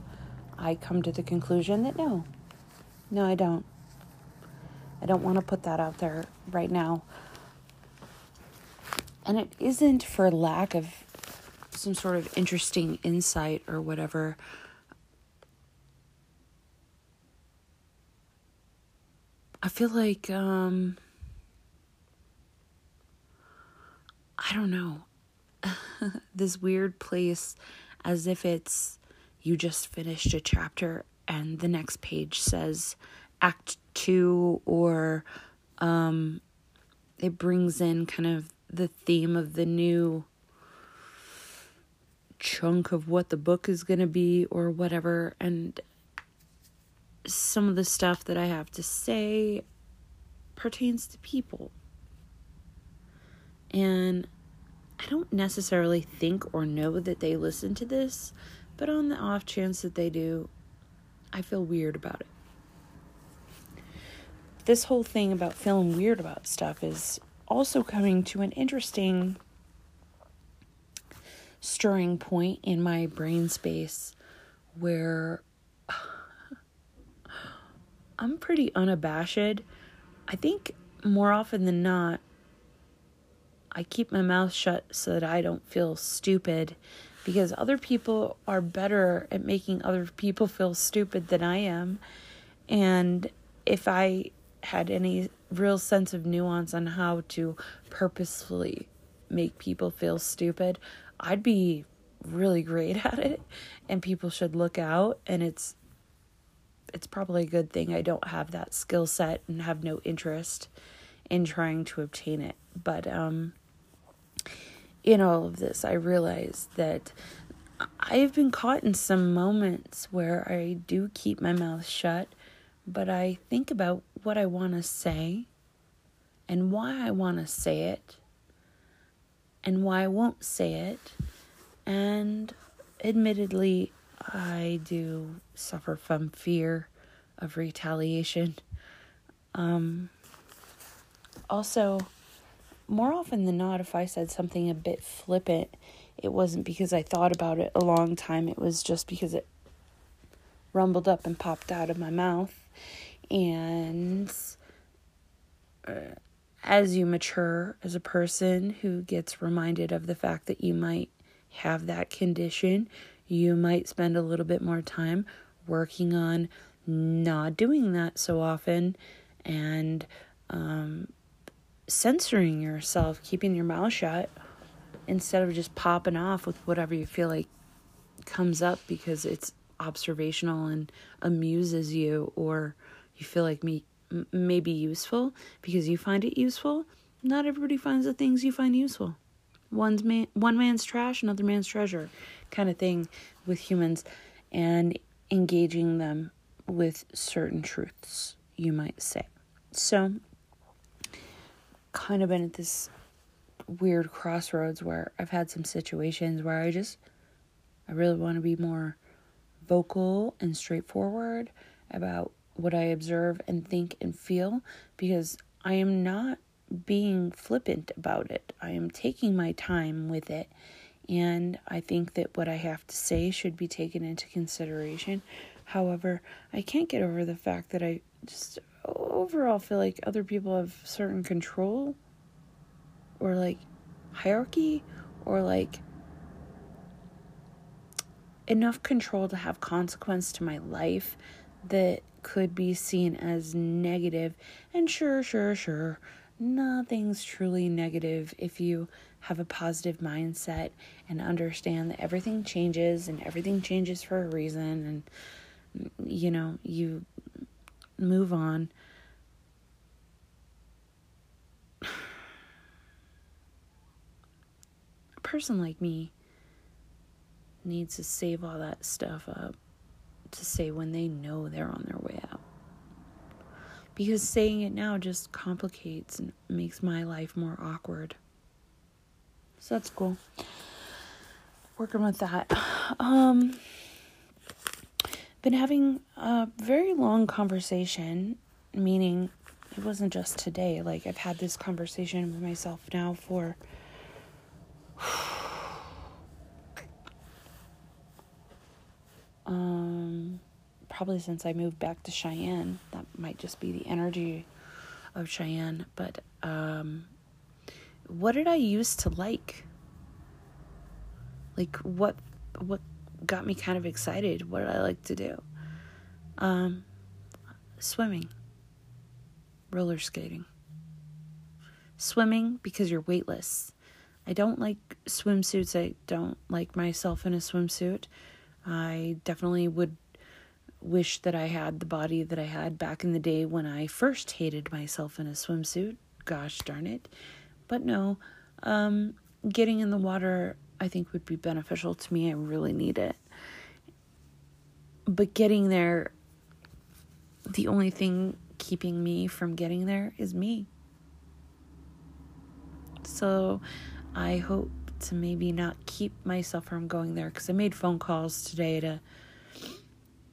I come to the conclusion that no, no, I don't. I don't want to put that out there right now. And it isn't for lack of some sort of interesting insight or whatever. I feel like um I don't know. this weird place as if it's you just finished a chapter and the next page says act two or um, it brings in kind of the theme of the new chunk of what the book is going to be or whatever and some of the stuff that I have to say pertains to people. And I don't necessarily think or know that they listen to this, but on the off chance that they do, I feel weird about it this whole thing about feeling weird about stuff is also coming to an interesting stirring point in my brain space where I'm pretty unabashed. I think more often than not, I keep my mouth shut so that I don't feel stupid because other people are better at making other people feel stupid than I am. And if I had any real sense of nuance on how to purposefully make people feel stupid, I'd be really great at it and people should look out and it's it's probably a good thing I don't have that skill set and have no interest in trying to obtain it. But um in all of this, I realize that I've been caught in some moments where I do keep my mouth shut but I think about what I want to say and why I want to say it and why I won't say it. And admittedly, I do suffer from fear of retaliation. Um, also, more often than not, if I said something a bit flippant, it wasn't because I thought about it a long time, it was just because it rumbled up and popped out of my mouth. And uh, as you mature as a person who gets reminded of the fact that you might have that condition, you might spend a little bit more time working on not doing that so often and um, censoring yourself, keeping your mouth shut instead of just popping off with whatever you feel like comes up because it's observational and amuses you or you feel like me may be useful because you find it useful not everybody finds the things you find useful one's man one man's trash another man's treasure kind of thing with humans and engaging them with certain truths, you might say. So, kind of been at this weird crossroads where I've had some situations where I just, I really want to be more vocal and straightforward about what I observe and think and feel because I am not being flippant about it. I am taking my time with it. And I think that what I have to say should be taken into consideration. However, I can't get over the fact that I just overall feel like other people have certain control or like hierarchy or like enough control to have consequence to my life that could be seen as negative. And sure, sure, sure, nothing's truly negative if you have a positive mindset and understand that everything changes and everything changes for a reason and you know, you move on. A person like me needs to save all that stuff up to say when they know they're on their way out. Because saying it now just complicates and makes my life more awkward. So that's cool. Working with that. Um been having a very long conversation, meaning it wasn't just today. Like I've had this conversation with myself now for um, probably since I moved back to Cheyenne. That might just be the energy of Cheyenne. But um, what did I used to like? Like what what got me kind of excited? What I like to do? Um, swimming, roller skating. Swimming because you're weightless. I don't like swimsuits. I don't like myself in a swimsuit. I definitely would wish that I had the body that I had back in the day when I first hated myself in a swimsuit. Gosh darn it. But no, um, getting in the water I think would be beneficial to me. I really need it. But getting there, the only thing keeping me from getting there is me. So I hope to maybe not keep myself from going there because I made phone calls today to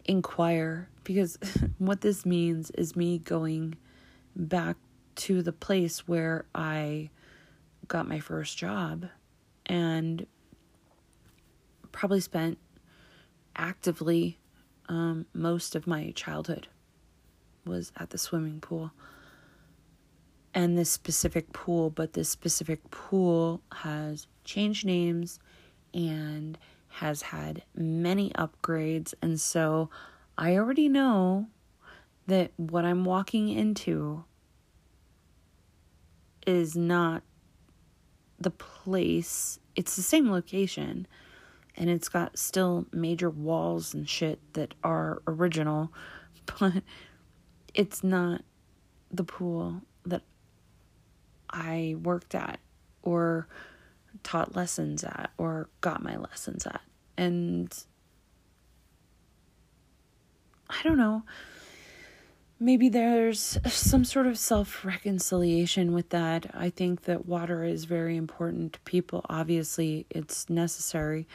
inquire because what this means is me going back to the place where I got my first job and probably spent actively um, most of my childhood was at the swimming pool and this specific pool, but this specific pool has changed names and has had many upgrades. And so I already know that what I'm walking into is not the place, it's the same location. And it's got still major walls and shit that are original, but it's not the pool that I worked at or taught lessons at or got my lessons at. And I don't know. Maybe there's some sort of self reconciliation with that. I think that water is very important to people. Obviously, it's necessary.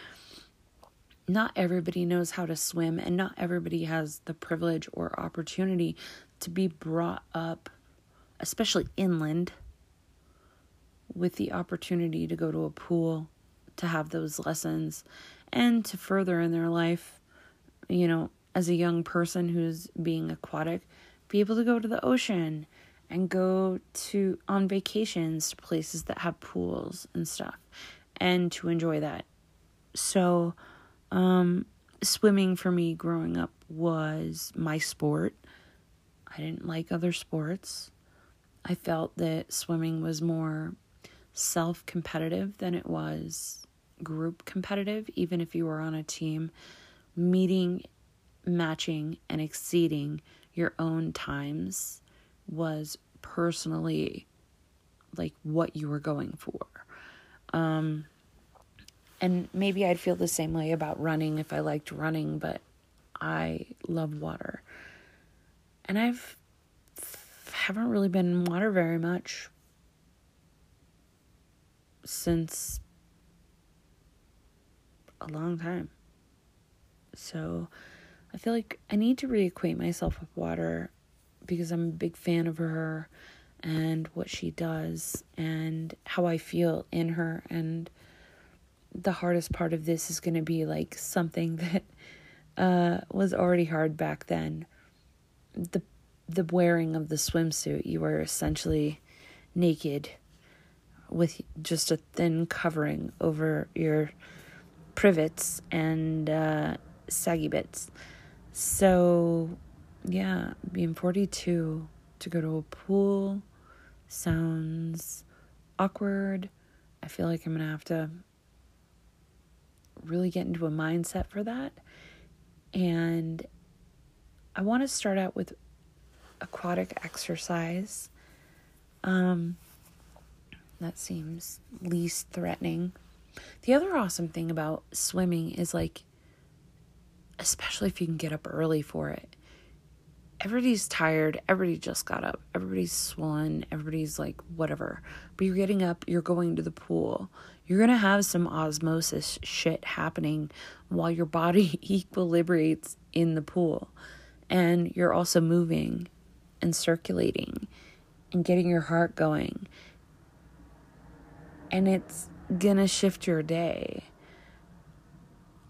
Not everybody knows how to swim, and not everybody has the privilege or opportunity to be brought up, especially inland with the opportunity to go to a pool, to have those lessons, and to further in their life, you know, as a young person who's being aquatic, be able to go to the ocean and go to on vacations to places that have pools and stuff and to enjoy that. So, um, swimming for me growing up was my sport. I didn't like other sports. I felt that swimming was more self competitive than it was group competitive, even if you were on a team, meeting, matching, and exceeding your own times was personally like what you were going for. Um, And maybe I'd feel the same way about running if I liked running, but I love water. And I've haven't really been in water very much since a long time. So I feel like I need to reacquaint myself with water because I'm a big fan of her and what she does and how I feel in her. And the hardest part of this is going to be like something that uh, was already hard back then. The the wearing of the swimsuit you were essentially naked with just a thin covering over your privets and uh, saggy bits so yeah being 42 to go to a pool sounds awkward i feel like i'm gonna have to really get into a mindset for that and I want to start out with aquatic exercise. Um, that seems least threatening. The other awesome thing about swimming is like, especially if you can get up early for it. Everybody's tired. Everybody just got up. Everybody's swollen. Everybody's like, whatever. But you're getting up. You're going to the pool. You're going to have some osmosis shit happening while your body equilibrates in the pool. And you're also moving and circulating and getting your heart going. And it's going to shift your day.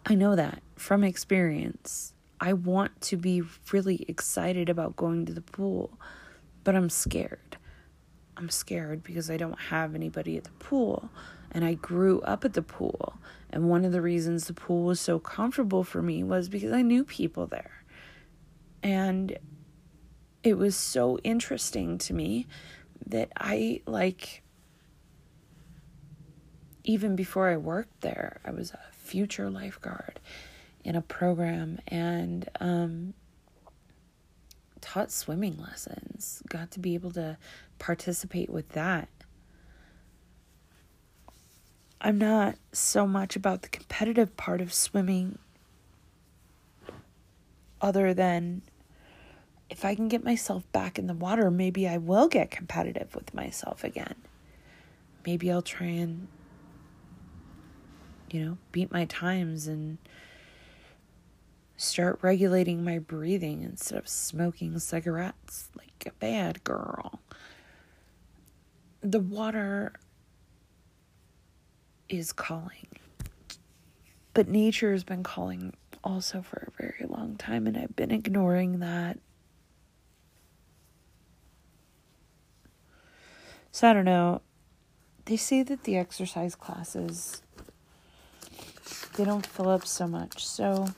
I know that from experience. I want to be really excited about going to the pool, but I'm scared. I'm scared because I don't have anybody at the pool and I grew up at the pool. And one of the reasons the pool was so comfortable for me was because I knew people there. And it was so interesting to me that I like even before I worked there, I was a future lifeguard in a program and um, taught swimming lessons. Got to be able to participate with that I'm not so much about the competitive part of swimming, other than if I can get myself back in the water, maybe I will get competitive with myself again. Maybe I'll try and, you know, beat my times and start regulating my breathing instead of smoking cigarettes like a bad girl. The water is calling. But nature has been calling also for a very long time, and I've been ignoring that. So I don't know. They say that the exercise classes they don't fill up so much. So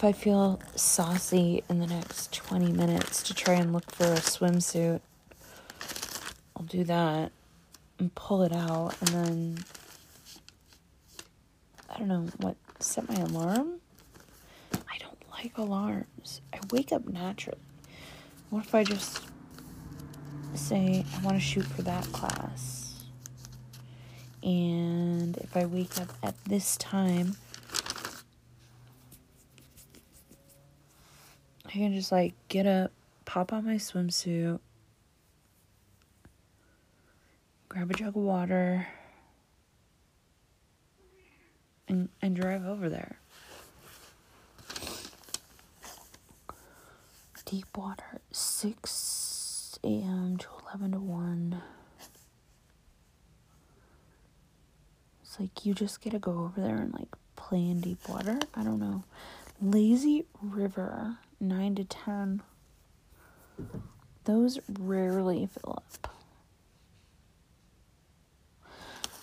if I feel saucy in the next 20 minutes to try and look for a swimsuit, I'll do that and pull it out and then I don't know what set my alarm. I don't like alarms. I wake up naturally. What if I just say I want to shoot for that class? And if I wake up at this time, I can just like get up, pop on my swimsuit, grab a jug of water, and, and drive over there. Deep water, 6 a.m. to 11 to 1. It's like you just get to go over there and like play in deep water. I don't know. Lazy River, 9 to 10. Those rarely fill up.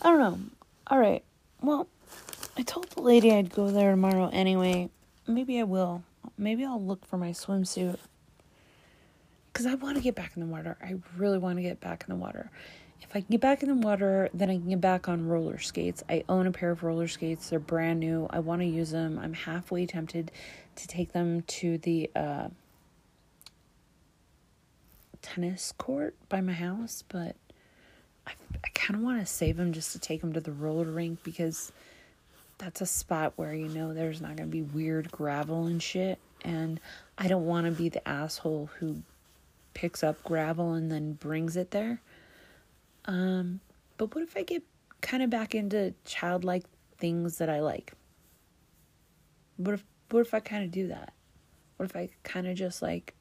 I don't know. All right. Well, I told the lady I'd go there tomorrow anyway. Maybe I will. Maybe I'll look for my swimsuit. Because I want to get back in the water. I really want to get back in the water. If I can get back in the water, then I can get back on roller skates. I own a pair of roller skates. They're brand new. I want to use them. I'm halfway tempted to take them to the uh, tennis court by my house, but I, I kind of want to save them just to take them to the roller rink because that's a spot where you know there's not going to be weird gravel and shit. And I don't want to be the asshole who picks up gravel and then brings it there. Um, but what if I get kind of back into childlike things that I like? What if what if I kind of do that? What if I kind of just like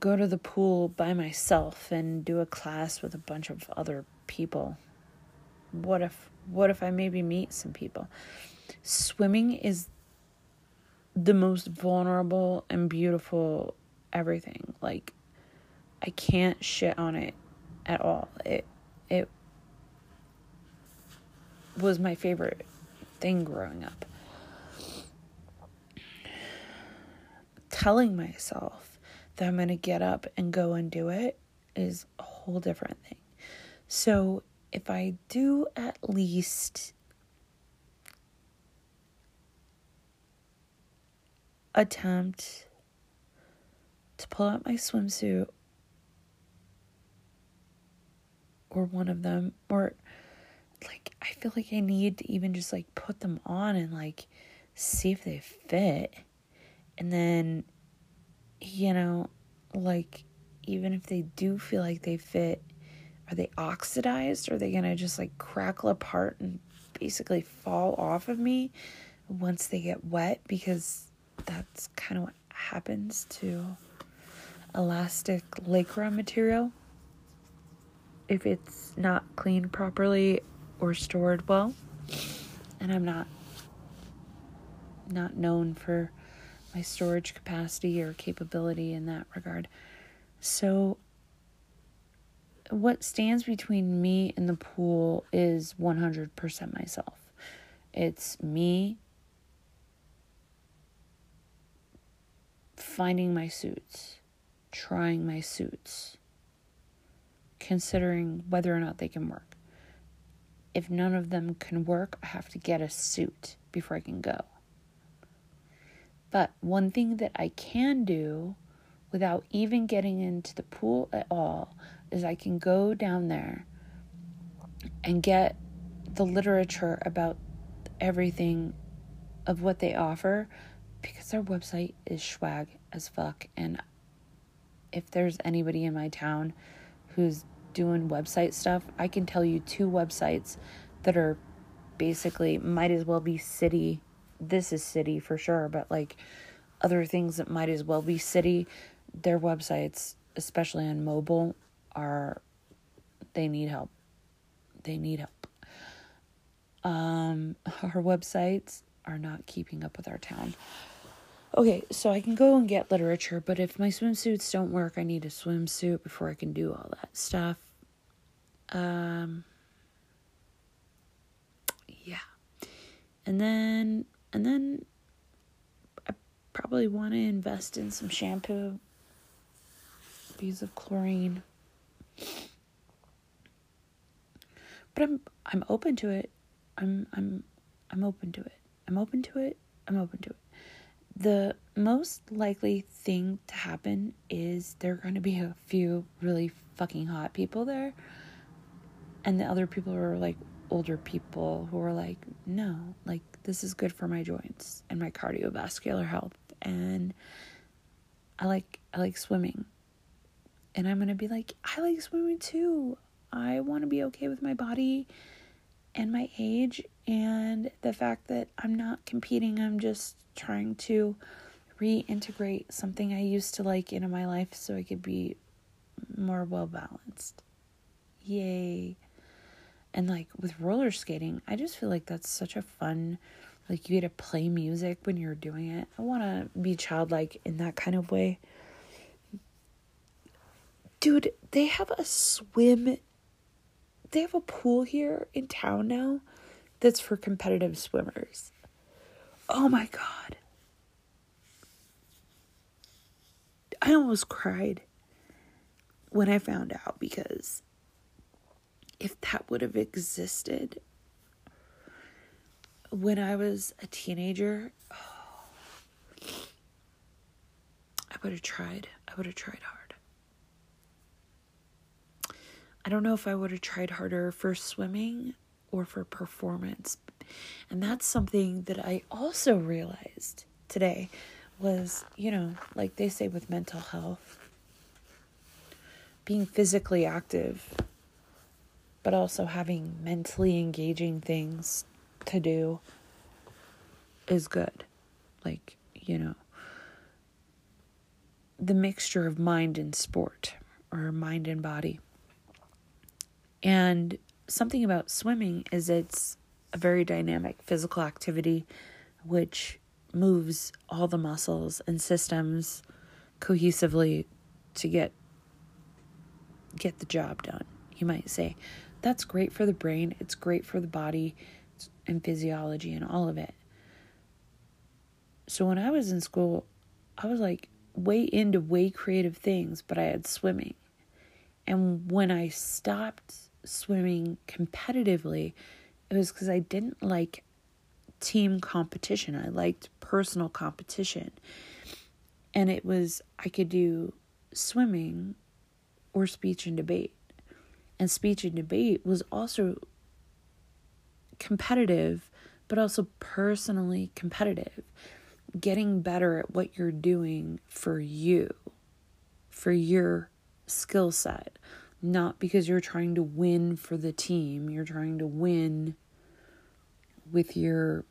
go to the pool by myself and do a class with a bunch of other people? What if what if I maybe meet some people? Swimming is the most vulnerable and beautiful everything. Like I can't shit on it at all. It it was my favorite thing growing up. Telling myself that I'm going to get up and go and do it is a whole different thing. So, if I do at least attempt to pull out my swimsuit or one of them or like I feel like I need to even just like put them on and like see if they fit. And then you know, like even if they do feel like they fit, are they oxidized? Are they going to just like crackle apart and basically fall off of me once they get wet because that's kind of what happens to elastic lycra material if it's not cleaned properly or stored well. And I'm not not known for my storage capacity or capability in that regard. So what stands between me and the pool is 100% myself. It's me finding my suits, trying my suits, considering whether or not they can work. If none of them can work, I have to get a suit before I can go. But one thing that I can do without even getting into the pool at all is I can go down there and get the literature about everything of what they offer because their website is swag as fuck and if there's anybody in my town who's doing website stuff, I can tell you two websites that are basically might as well be city. This is city for sure, but like other things that might as well be city, their websites, especially on mobile, are they need help. They need help. Um, our websites are not keeping up with our town. Okay, so I can go and get literature, but if my swimsuits don't work, I need a swimsuit before I can do all that stuff. Um, yeah. And then, and then I probably want to invest in some shampoo because of chlorine. But I'm I'm open to it. I'm I'm I'm open to it. I'm open to it. I'm open to it. The most likely thing to happen is there are going to be a few really fucking hot people there and the other people are like older people who are like no like this is good for my joints and my cardiovascular health and i like i like swimming. And i'm going to be like i like swimming too. I want to be okay with my body and my age and the fact that i'm not competing. I'm just trying to reintegrate something i used to like into my life so i could be more well balanced yay and like with roller skating, I just feel like that's such a fun like you get to play music when you're doing it. I want to be childlike in that kind of way. Dude, they have a swim they have a pool here in town now that's for competitive swimmers. Oh my god. I almost cried when I found out because if that would have existed when I was a teenager, oh, I would have tried. I would have tried hard. I don't know if I would have tried harder for swimming or for performance. And that's something that I also realized today was, you know, like they say with mental health, being physically active, but also having mentally engaging things to do is good. Like, you know, the mixture of mind and sport or mind and body. And something about swimming is it's a very dynamic physical activity which moves all the muscles and systems cohesively to get get the job done. You might say that's great for the brain, it's great for the body and physiology and all of it. So when I was in school, I was like way into way creative things, but I had swimming. And when I stopped swimming competitively, it was because I didn't like team competition. I liked personal competition. And it was, I could do swimming or speech and debate. And speech and debate was also competitive, but also personally competitive. Getting better at what you're doing for you, for your skill set not because you're trying to win for the team, you're trying to win with your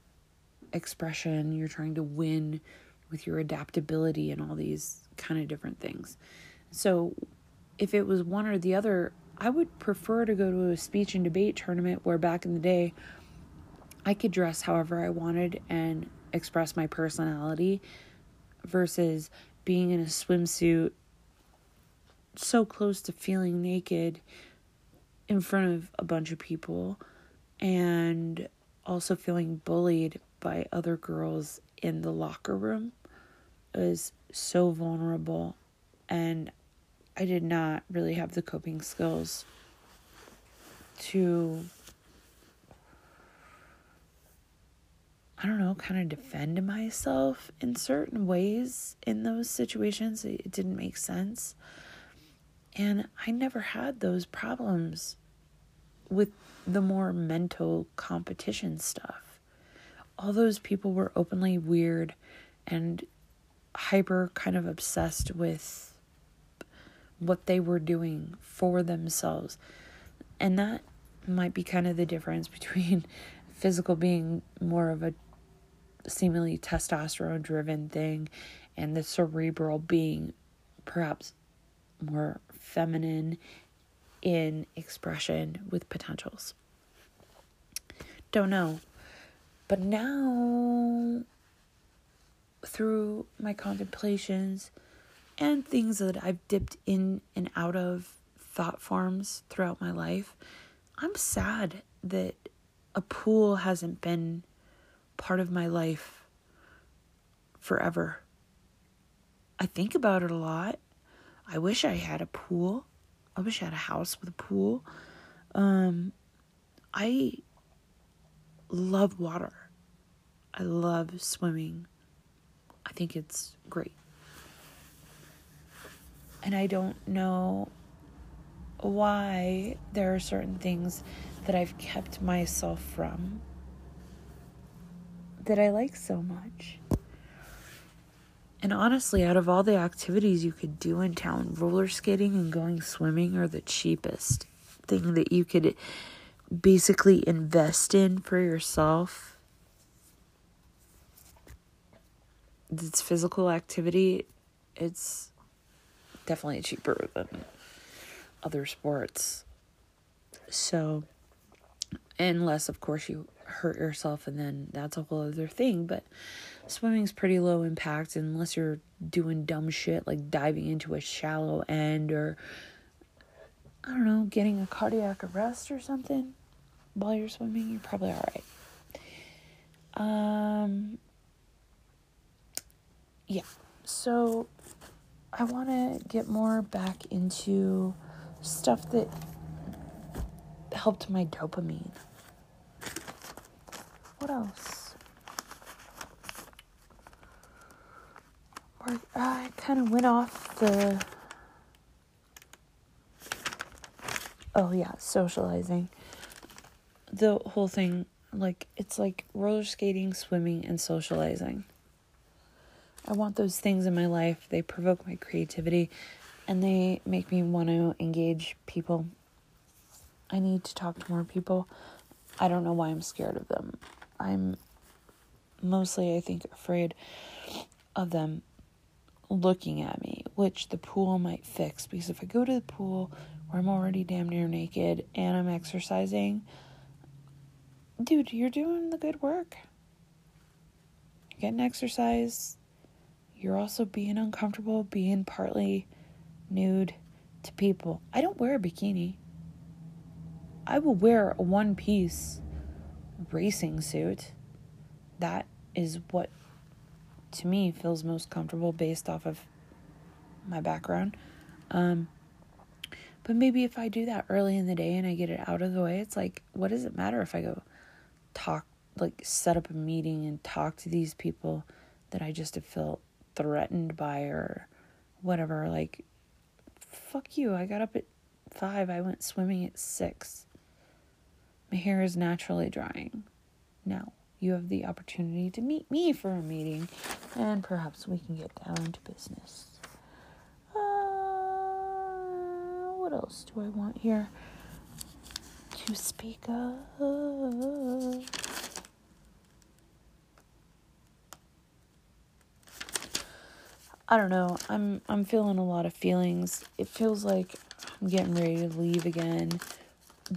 expression, you're trying to win with your adaptability and all these kind of different things. So, if it was one or the other, I would prefer to go to a speech and debate tournament where back in the day I could dress however I wanted and express my personality versus being in a swimsuit so close to feeling naked in front of a bunch of people and also feeling bullied by other girls in the locker room is so vulnerable and I did not really have the coping skills to I don't know, kind of defend myself in certain ways in those situations. It didn't make sense. And I never had those problems with the more mental competition stuff. All those people were openly weird and hyper kind of obsessed with what they were doing for themselves. And that might be kind of the difference between physical being more of a seemingly testosterone driven thing and the cerebral being perhaps more feminine in expression with potentials. Don't know. But now, through my contemplations and things that I've dipped in and out of thought forms throughout my life, I'm sad that a pool hasn't been part of my life forever. I think about it a lot. I wish I had a pool. I wish I had a house with a pool. Um, I love water. I love swimming. I think it's great. And I don't know why there are certain things that I've kept myself from that I like so much. And honestly, out of all the activities you could do in town, roller skating and going swimming are the cheapest thing that you could basically invest in for yourself. It's physical activity, it's definitely cheaper than other sports. So, unless, of course, you hurt yourself and then that's a whole other thing. But swimming's pretty low impact unless you're doing dumb shit like diving into a shallow end or I don't know, getting a cardiac arrest or something while you're swimming, you're probably all right. Um yeah. So I want to get more back into stuff that helped my dopamine. What else? Or, uh, I kind of went off the Oh yeah, socializing. The whole thing, like it's like roller skating, swimming, and socializing. I want those things in my life. They provoke my creativity and they make me want to engage people. I need to talk to more people. I don't know why I'm scared of them. I'm mostly, I think, afraid of them looking at me, which the pool might fix. Because if I go to the pool where I'm already damn near naked and I'm exercising, dude, you're doing the good work. Getting exercise. You're also being uncomfortable, being partly nude to people. I don't wear a bikini. I will wear a one piece racing suit. That is what to me feels most comfortable based off of my background. Um, but maybe if I do that early in the day and I get it out of the way, it's like, what does it matter if I go talk, like set up a meeting and talk to these people that I just have felt threatened by or whatever? Like, fuck you. I got up at five, I went swimming at six. My hair is naturally drying. Now, you have the opportunity to meet me for a meeting, and perhaps we can get down to business. Uh, what else do I want here to speak of? I don't know. I'm I'm feeling a lot of feelings. It feels like I'm getting ready to leave again.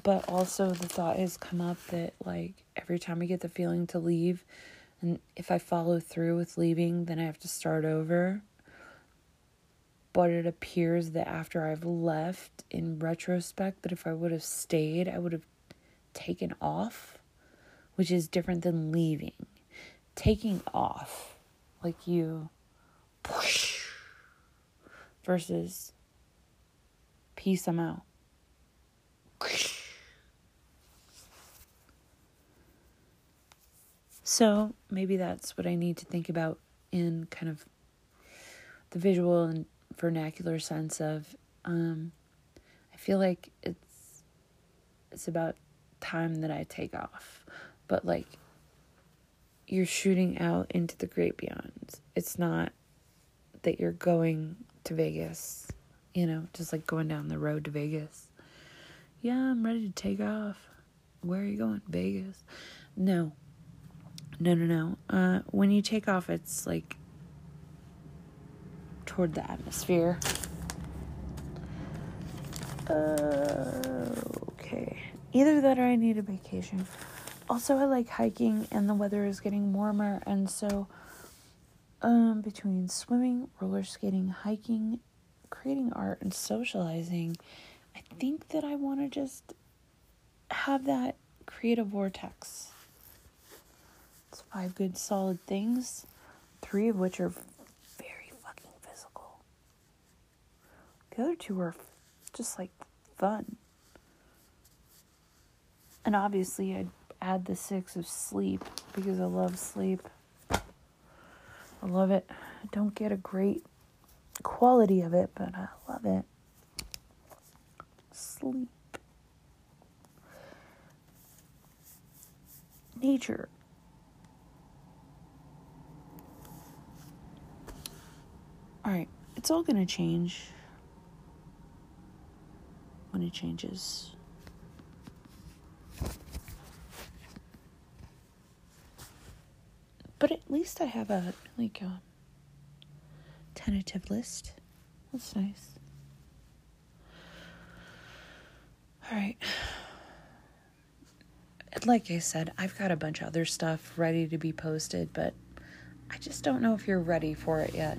But also the thought has come up that like every time I get the feeling to leave and if I follow through with leaving, then I have to start over. But it appears that after I've left in retrospect that if I would have stayed, I would have taken off, which is different than leaving. Taking off like you versus peace, I'm out. So maybe that's what I need to think about in kind of the visual and vernacular sense of um, I feel like it's it's about time that I take off. But like you're shooting out into the great beyond. It's not that you're going to Vegas, you know, just like going down the road to Vegas. Yeah, I'm ready to take off. Where are you going? Vegas. No. No, no, no. Uh, when you take off, it's like toward the atmosphere. Okay. Either that or I need a vacation. Also, I like hiking, and the weather is getting warmer, and so um, between swimming, roller skating, hiking, creating art, and socializing, I think that I want to just have that creative vortex. It's five good solid things, three of which are very fucking physical. The other two are just like fun. And obviously, I'd add the six of sleep because I love sleep. I love it. I don't get a great quality of it, but I love it. Sleep. Nature. Alright, it's all gonna change when it changes. But at least I have a like a tentative list. That's nice. All right. Like I said, I've got a bunch of other stuff ready to be posted, but I just don't know if you're ready for it yet.